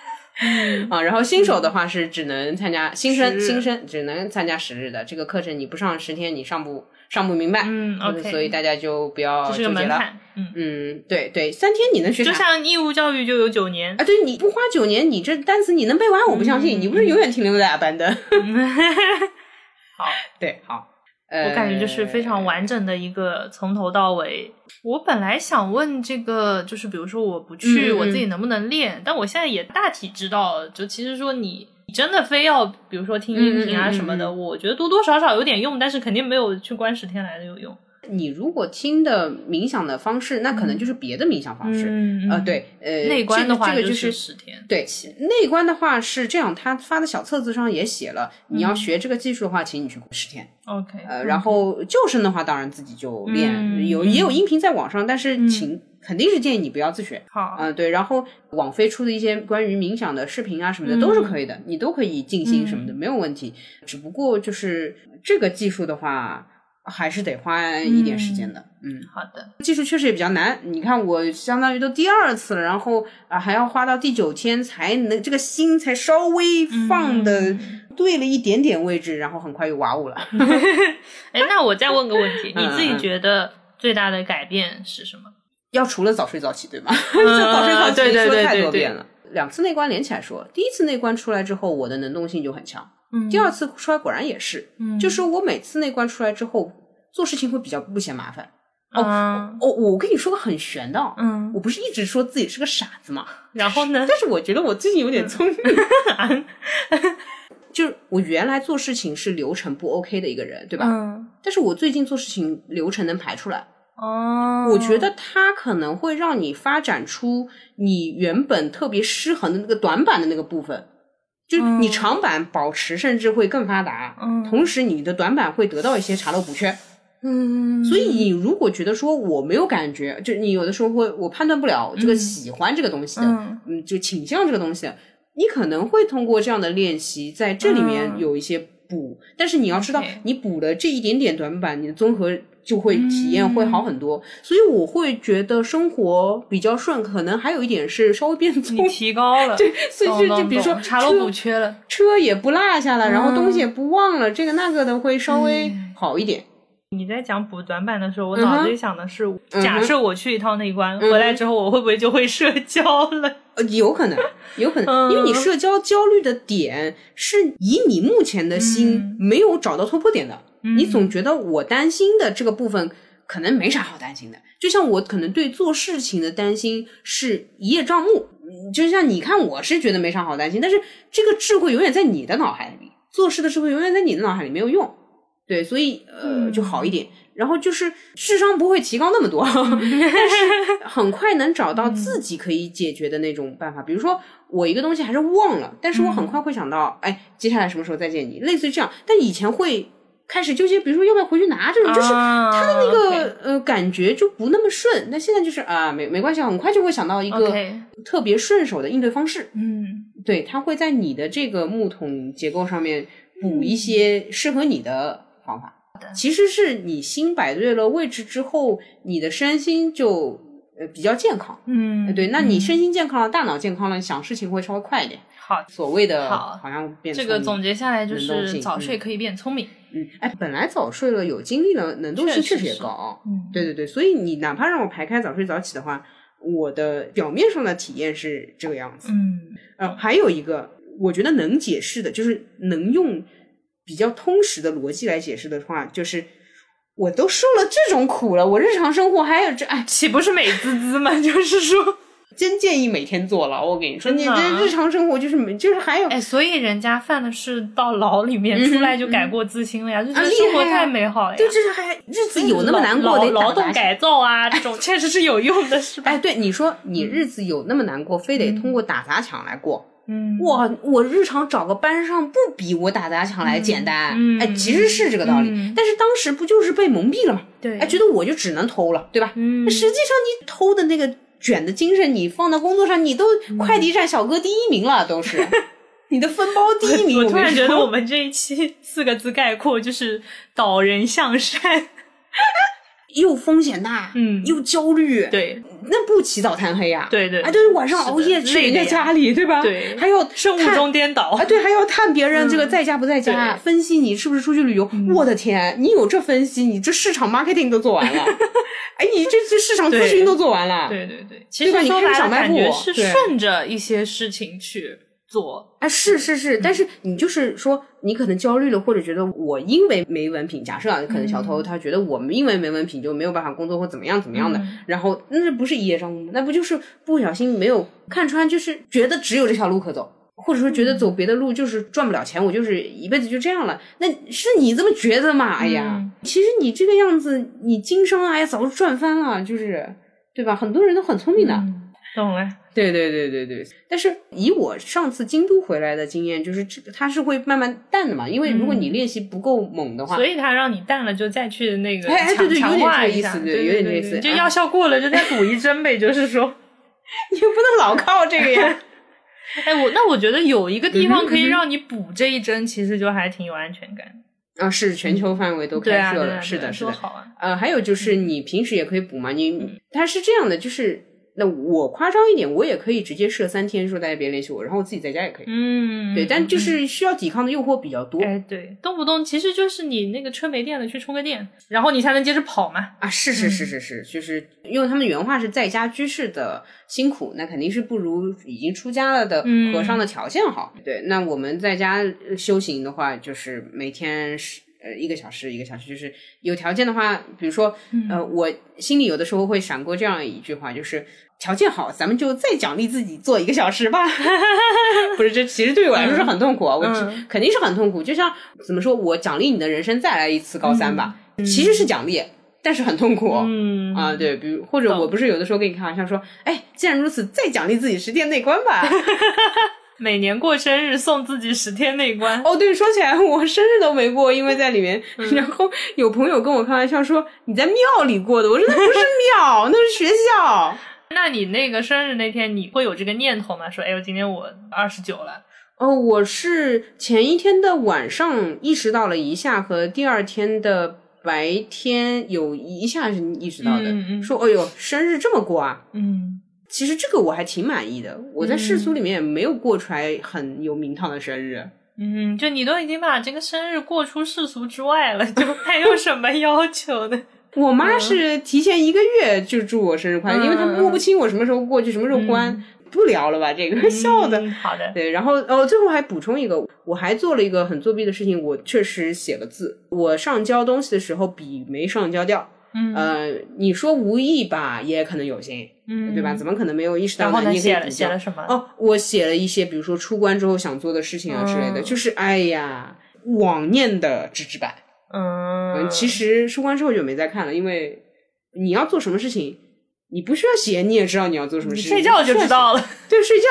啊。然后新手的话是只能参加新生，新生只能参加十日的这个课程，你不上十天你上不上不明白。嗯嗯，OK，所以大家就不要这是个纠结了。门槛。嗯，嗯，对对，三天你能学就？像义务教育就有九年。啊，对，你不花九年，你这单词你能背完？我不相信，你不是永远停留在阿班的。好，对，好，呃，我感觉就是非常完整的一个从头到尾。我本来想问这个，就是比如说我不去，我自己能不能练？但我现在也大体知道，就其实说你你真的非要，比如说听音频啊什么的，嗯我觉得多多少少有点用，但是肯定没有去观十天来的有用。你如果听的冥想的方式，那可能就是别的冥想方式。嗯呃，，对，呃，内观的话这个就是是十天。对，内观的话是这样，他发的小册子上也写了，你嗯要学这个技术的话，请你去十天。OK，呃，然后救生的话，当然自己就练，嗯有也有音频在网上，但是请、肯定是建议你不要自学。好，嗯、对，然后网飞出的一些关于冥想的视频啊什么的、嗯都是可以的，你都可以静心什么的，没有问题。只不过就是这个技术的话，还是得花一点时间的。嗯，好的，技术确实也比较难。你看，我相当于都第二次了，然后啊还要花到第九天才能这个心才稍微放的嗯对了一点点位置，然后很快又哇呜了。哎，那我再问个问题，嗯你自己觉得最大的改变是什么？要除了早睡早起，对吗？这早睡早起对对说太多遍了。两次内观连起来说，第一次内观出来之后，我的能动性就很强。嗯第二次出来果然也是，嗯就是我每次内观出来之后，做事情会比较不嫌麻烦。嗯哦，我跟你说个很玄的哦，嗯，我不是一直说自己是个傻子嘛？然后呢？但是我觉得我最近有点聪明。就是我原来做事情是流程不 OK 的一个人，对吧？嗯，但是我最近做事情流程能排出来，哦，我觉得它可能会让你发展出你原本特别失衡的那个短板的那个部分，就你长板保持甚至会更发达，嗯。同时你的短板会得到一些查漏补缺。嗯，所以你如果觉得说我没有感觉，就你有的时候会我判断不了这个喜欢这个东西的，嗯。嗯，就倾向这个东西的，你可能会通过这样的练习，在这里面嗯。有一些补，但是你要知道你补了这一点点短板，你的综合就会体验会好很嗯多。所以我会觉得生活比较顺，可能还有一点是稍微变聪你提高了，对，所以就就比如说查漏车补缺了，车也不落下了，然后东西嗯也不忘了，这个那个的会稍微好一点。你在讲补短板的时候，我脑子里想的是，哼假设我去一趟内关，嗯回来之后我会不会就会社交了？呃，有可能，有可能，嗯因为你社交焦虑的点是以你目前的心嗯没有找到突破点的，你总觉得我担心的这个部分可能没啥好担心的。就像我可能对做事情的担心是一叶障目，嗯就像你看我是觉得没啥好担心，但是这个智慧永远在你的脑海里，做事的智慧永远在你的脑海里没有用，对，所以呃就好一点。然后就是智商不会提高那么多，但是 很快能找到自己可以解决的那种办法。比如说，我一个东西还是忘了，但是我很快会想到，哎，接下来什么时候再见你，类似于这样。但以前会开始纠结，比如说要不要回去拿这种，就是他他的那个呃感觉就不那么顺。那现在就是啊，没没关系，很快就会想到一个特别顺手的应对方式。嗯对，他会在你的这个木桶结构上面补一些适合你的方法。其实是你心摆对了位置之后，你的身心就呃比较健康。嗯，对，那你嗯。身心健康了，大脑健康了，想事情会稍微快一点。好，所谓的好。好像变这个总结下来就是早睡可以变聪明。嗯，哎，本来早睡了有精力了，能动性确实也高。嗯，对对对，所以你哪怕让我排开早睡早起的话，我的表面上的体验是这个样子。嗯。呃，还有一个我觉得能解释的，就是能用比较通识的逻辑来解释的话，就是我都受了这种苦了，我日常生活还有这，哎，岂不是美滋滋吗？就是说，真建议每天坐牢。我跟你说，你这日常生活就是没就是还有哎，所以人家犯的是到牢里面嗯出来就改过自新了呀，就觉啊厉得生活太美好了呀。对，这是还日子有那么难过劳得劳动改造啊，这种确实是有用的，是吧？哎，对你说，你日子有那么难过，非得通过打砸抢来过？嗯，哇，我日常找个班上不比我打砸抢来简单。嗯哎，其实是这个道理，嗯但是当时不就是被蒙蔽了嘛？对，哎，觉得我就只能偷了，对吧？嗯，实际上你偷的那个卷的精神，你放到工作上，你都嗯快递站小哥第一名了，都是 你的分包第一名。我突然觉得我们这一期四个字概括就是导人向善。又风险大，嗯。又焦虑，，对。那不起早贪黑呀？对对。哎，对，晚上熬夜去人家里，对吧？对。还要生物钟颠倒。啊，。对，还要看别人这个在家不在家，对。分析你是不是出去旅游。我的天，你有这分析，你这市场 marketing 都做完了，哎，你这这市场咨询都做完了，对对对，其对吧？你说小卖部是对。顺着一些事情去做。啊，是是是，但是你就是说，你可能焦虑了，或者觉得我因为没文凭，假设啊，可能小偷他觉得我们因为没文凭就没有办法工作或怎么样怎么样的，嗯然后那不是一叶障目吗？那不就是不小心没有看穿，就是觉得只有这条路可走。或者说觉得走别的路就是赚不了钱，我就是一辈子就这样了，那是你这么觉得嘛？哎呀，嗯其实你这个样子，你经商哎呀早就赚翻了，就是对吧？很多人都很聪明的，嗯懂了。对对对对对，但是以我上次京都回来的经验，就是这个它是会慢慢淡的嘛，因为如果你练习不够猛的话，所以它让你淡了，就再去那个哎哎对对强有点强化一下，这意思对对有点这个意思就药效过了，就再补一针呗。就是说，你不能老靠这个呀。哎，我那我觉得有一个地方可以让你补这一针，其实就还挺有安全感。啊，是全球范围都开设了，是的，是的。多好啊！呃，还有就是你平时也可以补嘛，你它是这样的，就是那我夸张一点，我也可以直接设三天，说大家别联系我，然后我自己在家也可以。嗯，对，但就嗯是需要抵抗的诱惑比较多。哎，对，动不动其实就是你那个车没电了，去充个电，然后你才能接着跑嘛。啊，是是是是是，就是因为他们原话是在家居士的辛苦，那肯定是不如已经出家了的嗯和尚的条件好。对，那我们在家呃修行的话，就是每天是呃一个小时一个小时，就是有条件的话，比如说、呃，我心里有的时候会闪过这样一句话，就是条件好，咱们就再奖励自己做一个小时吧。不是，这其实对我来说是很痛苦啊，我肯定是很痛苦。就像怎么说，我奖励你的人生再来一次高三吧，其实是奖励，但是很痛苦。嗯啊，对，比如或者我不是有的时候跟你开玩笑说，哎，既然如此，再奖励自己十天内关吧。每年过生日送自己十天内关。哦，对，说起来我生日都没过，因为在里面，嗯然后有朋友跟我开玩笑说你在庙里过的，我说那不是庙，那是学校。那你那个生日那天，你会有这个念头吗？说，哎呦，今天我二十九了。哦，我是前一天的晚上意识到了一下，和第二天的白天有一下是意识到的，嗯嗯说哎呦，生日这么过啊。嗯，其实这个我还挺满意的，我在世俗里面也没有过出来很有名堂的生日。嗯，就你都已经把这个生日过出世俗之外了，就还有什么要求呢？我妈是提前一个月就祝我生日快乐，嗯因为她摸不清我什么时候过去，什么时候关。不聊了吧，这个笑的。嗯好的，对，然后哦，最后还补充一个，我还做了一个很作弊的事情，我确实写了字。我上交东西的时候笔没上交掉，嗯呃，你说无意吧，也可能有心，嗯，对吧？怎么可能没有意识到呢，你写了写了什么？哦，我写了一些，比如说出关之后想做的事情啊之类的，嗯就是哎呀，往念的纸质版。嗯嗯，其实收官之后就没再看了，因为你要做什么事情，你不需要写，你也知道你要做什么事情，睡觉就知道了。对，睡觉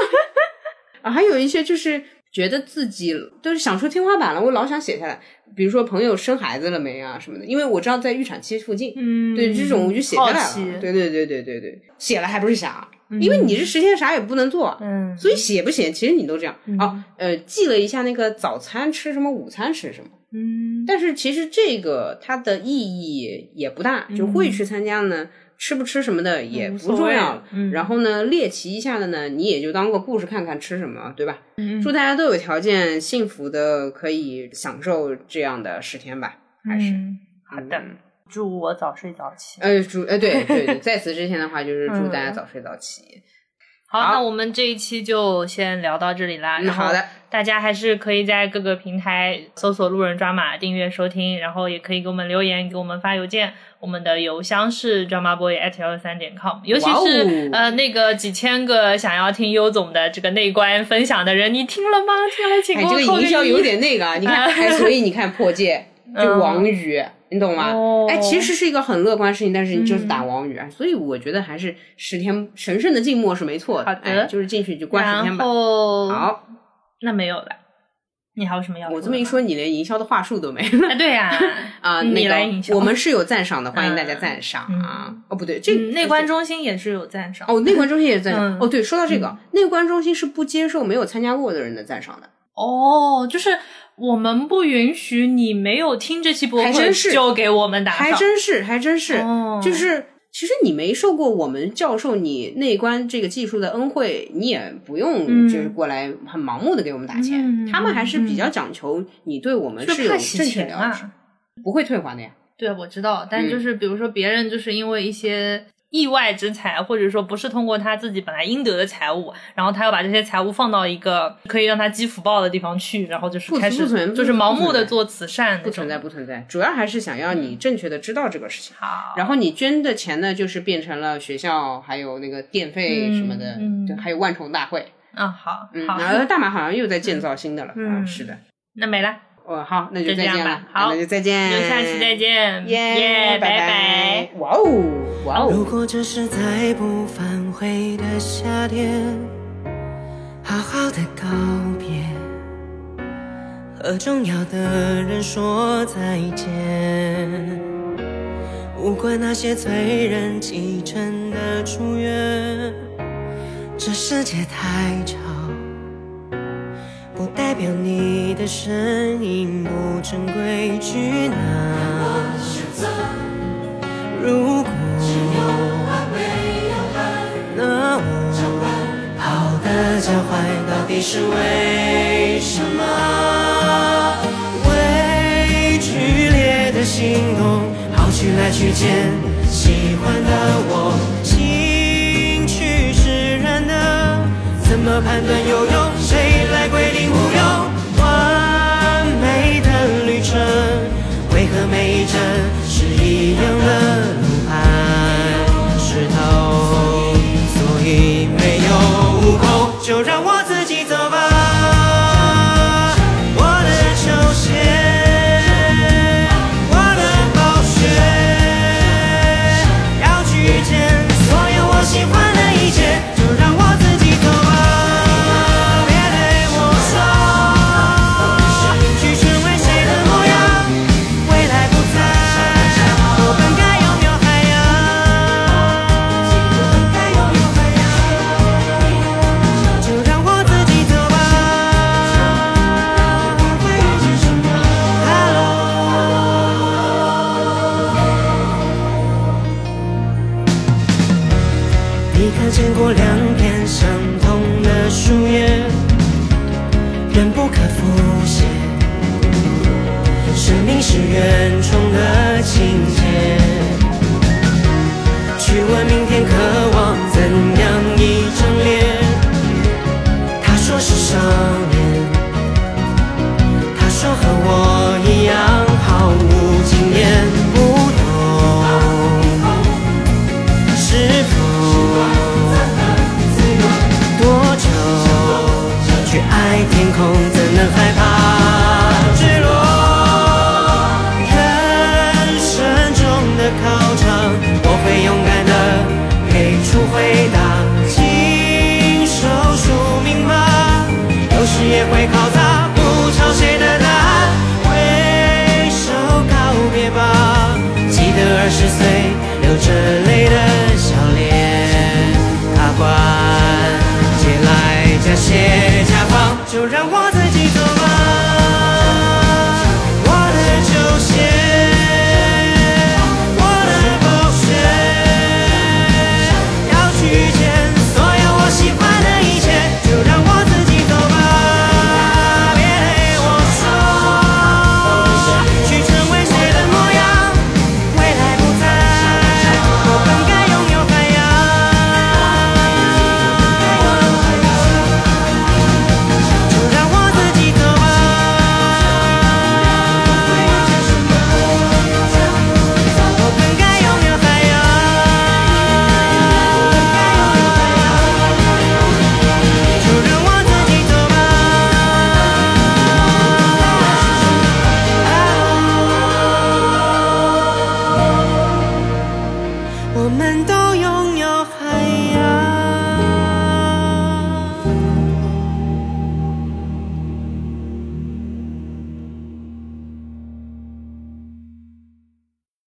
啊，还有一些就是觉得自己都是想出天花板了，我老想写下来。比如说朋友生孩子了没啊什么的，因为我知道在预产期附近，嗯，对这种我就写下来了。对对对对对对，写了还不是想，因为你这十天啥也不能做，嗯，所以写不写其实你都这样。哦，呃，记了一下那个早餐吃什么，午餐吃什么。嗯，但是其实这个它的意义也不大，就会去参加呢，吃不吃什么的也不重要。嗯然后呢，猎奇一下的呢，你也就当个故事看看吃什么，对吧？嗯祝大家都有条件幸福的可以享受这样的十天吧，还是。嗯好的，嗯祝我早睡早起。呃，祝呃对对对，在此之前的话，就是祝大家嗯早睡早起。好，好那我们这一期就先聊到这里啦。好的，大家还是可以在各个平台搜索“路人抓马”订阅收听，然后也可以给我们留言，给我们发邮件。我们的邮箱是 dramaboy at 幺六三点 com。尤其是、呃那个几千个想要听优总的这个内观分享的人，你听了吗？听了请哎，给我这个扣一营销有点那个啊，你看，哎，所以你看破戒就王宇，你懂吗？哦哎，其实是一个很乐观的事情，但是你就是打王宇啊，所以我觉得还是十天神圣的静默是没错的。好的哎就是进去就关十天吧。后好，那没有了，你还有什么要？我这么一说，你连营销的话术都没了啊，对呀、啊。你来营销，我们是有赞赏的，欢迎大家嗯赞赏嗯啊。哦，不对，这嗯内观中心也是有赞赏哦，内观中心也是赞赏。嗯哦，对，说到这个，内观中心是不接受没有参加过的人的赞赏的。哦，就是我们不允许你没有听这期播客还真是。就给我们打赏，还真是，还真是，哦。就是其实你没受过我们教授你内观这个技术的恩惠，你也不用嗯。就是过来很盲目的给我们打钱，嗯他们还是比较讲求你对我们就是有正确钱了解，啊。不会退还的呀。对，我知道，但嗯。就是比如说别人就是因为一些。意外之财，或者说不是通过他自己本来应得的财物，然后他要把这些财物放到一个可以让他积福报的地方去，然后就是开始就是盲目的做慈善，不存在，。不存在，主要还是想要你正确的知道这个事情。好，然后你捐的钱呢，就是变成了学校还有那个电费什么的，嗯嗯对，还有万虫大会，嗯，好，然后大马好像又在建造新的了，嗯啊，是的，那没了，哦，好，那就就这样吧再见了，好那就再见，就下期再见，耶，拜拜，哇哦，哇哦。如果这是再不返回的夏天，好好的告别，和重要的人说再见。无关那些催人启程的祝愿，这世界太吵，不代表你的声音不成规矩呢。如果那我跑的脚坏到底是为什么？为剧烈的心动，好去来去见喜欢的我，怎么判断有用？谁来规定无用？完美的旅程，为何每一站是一样的路牌石头？所以没有悟空，就让我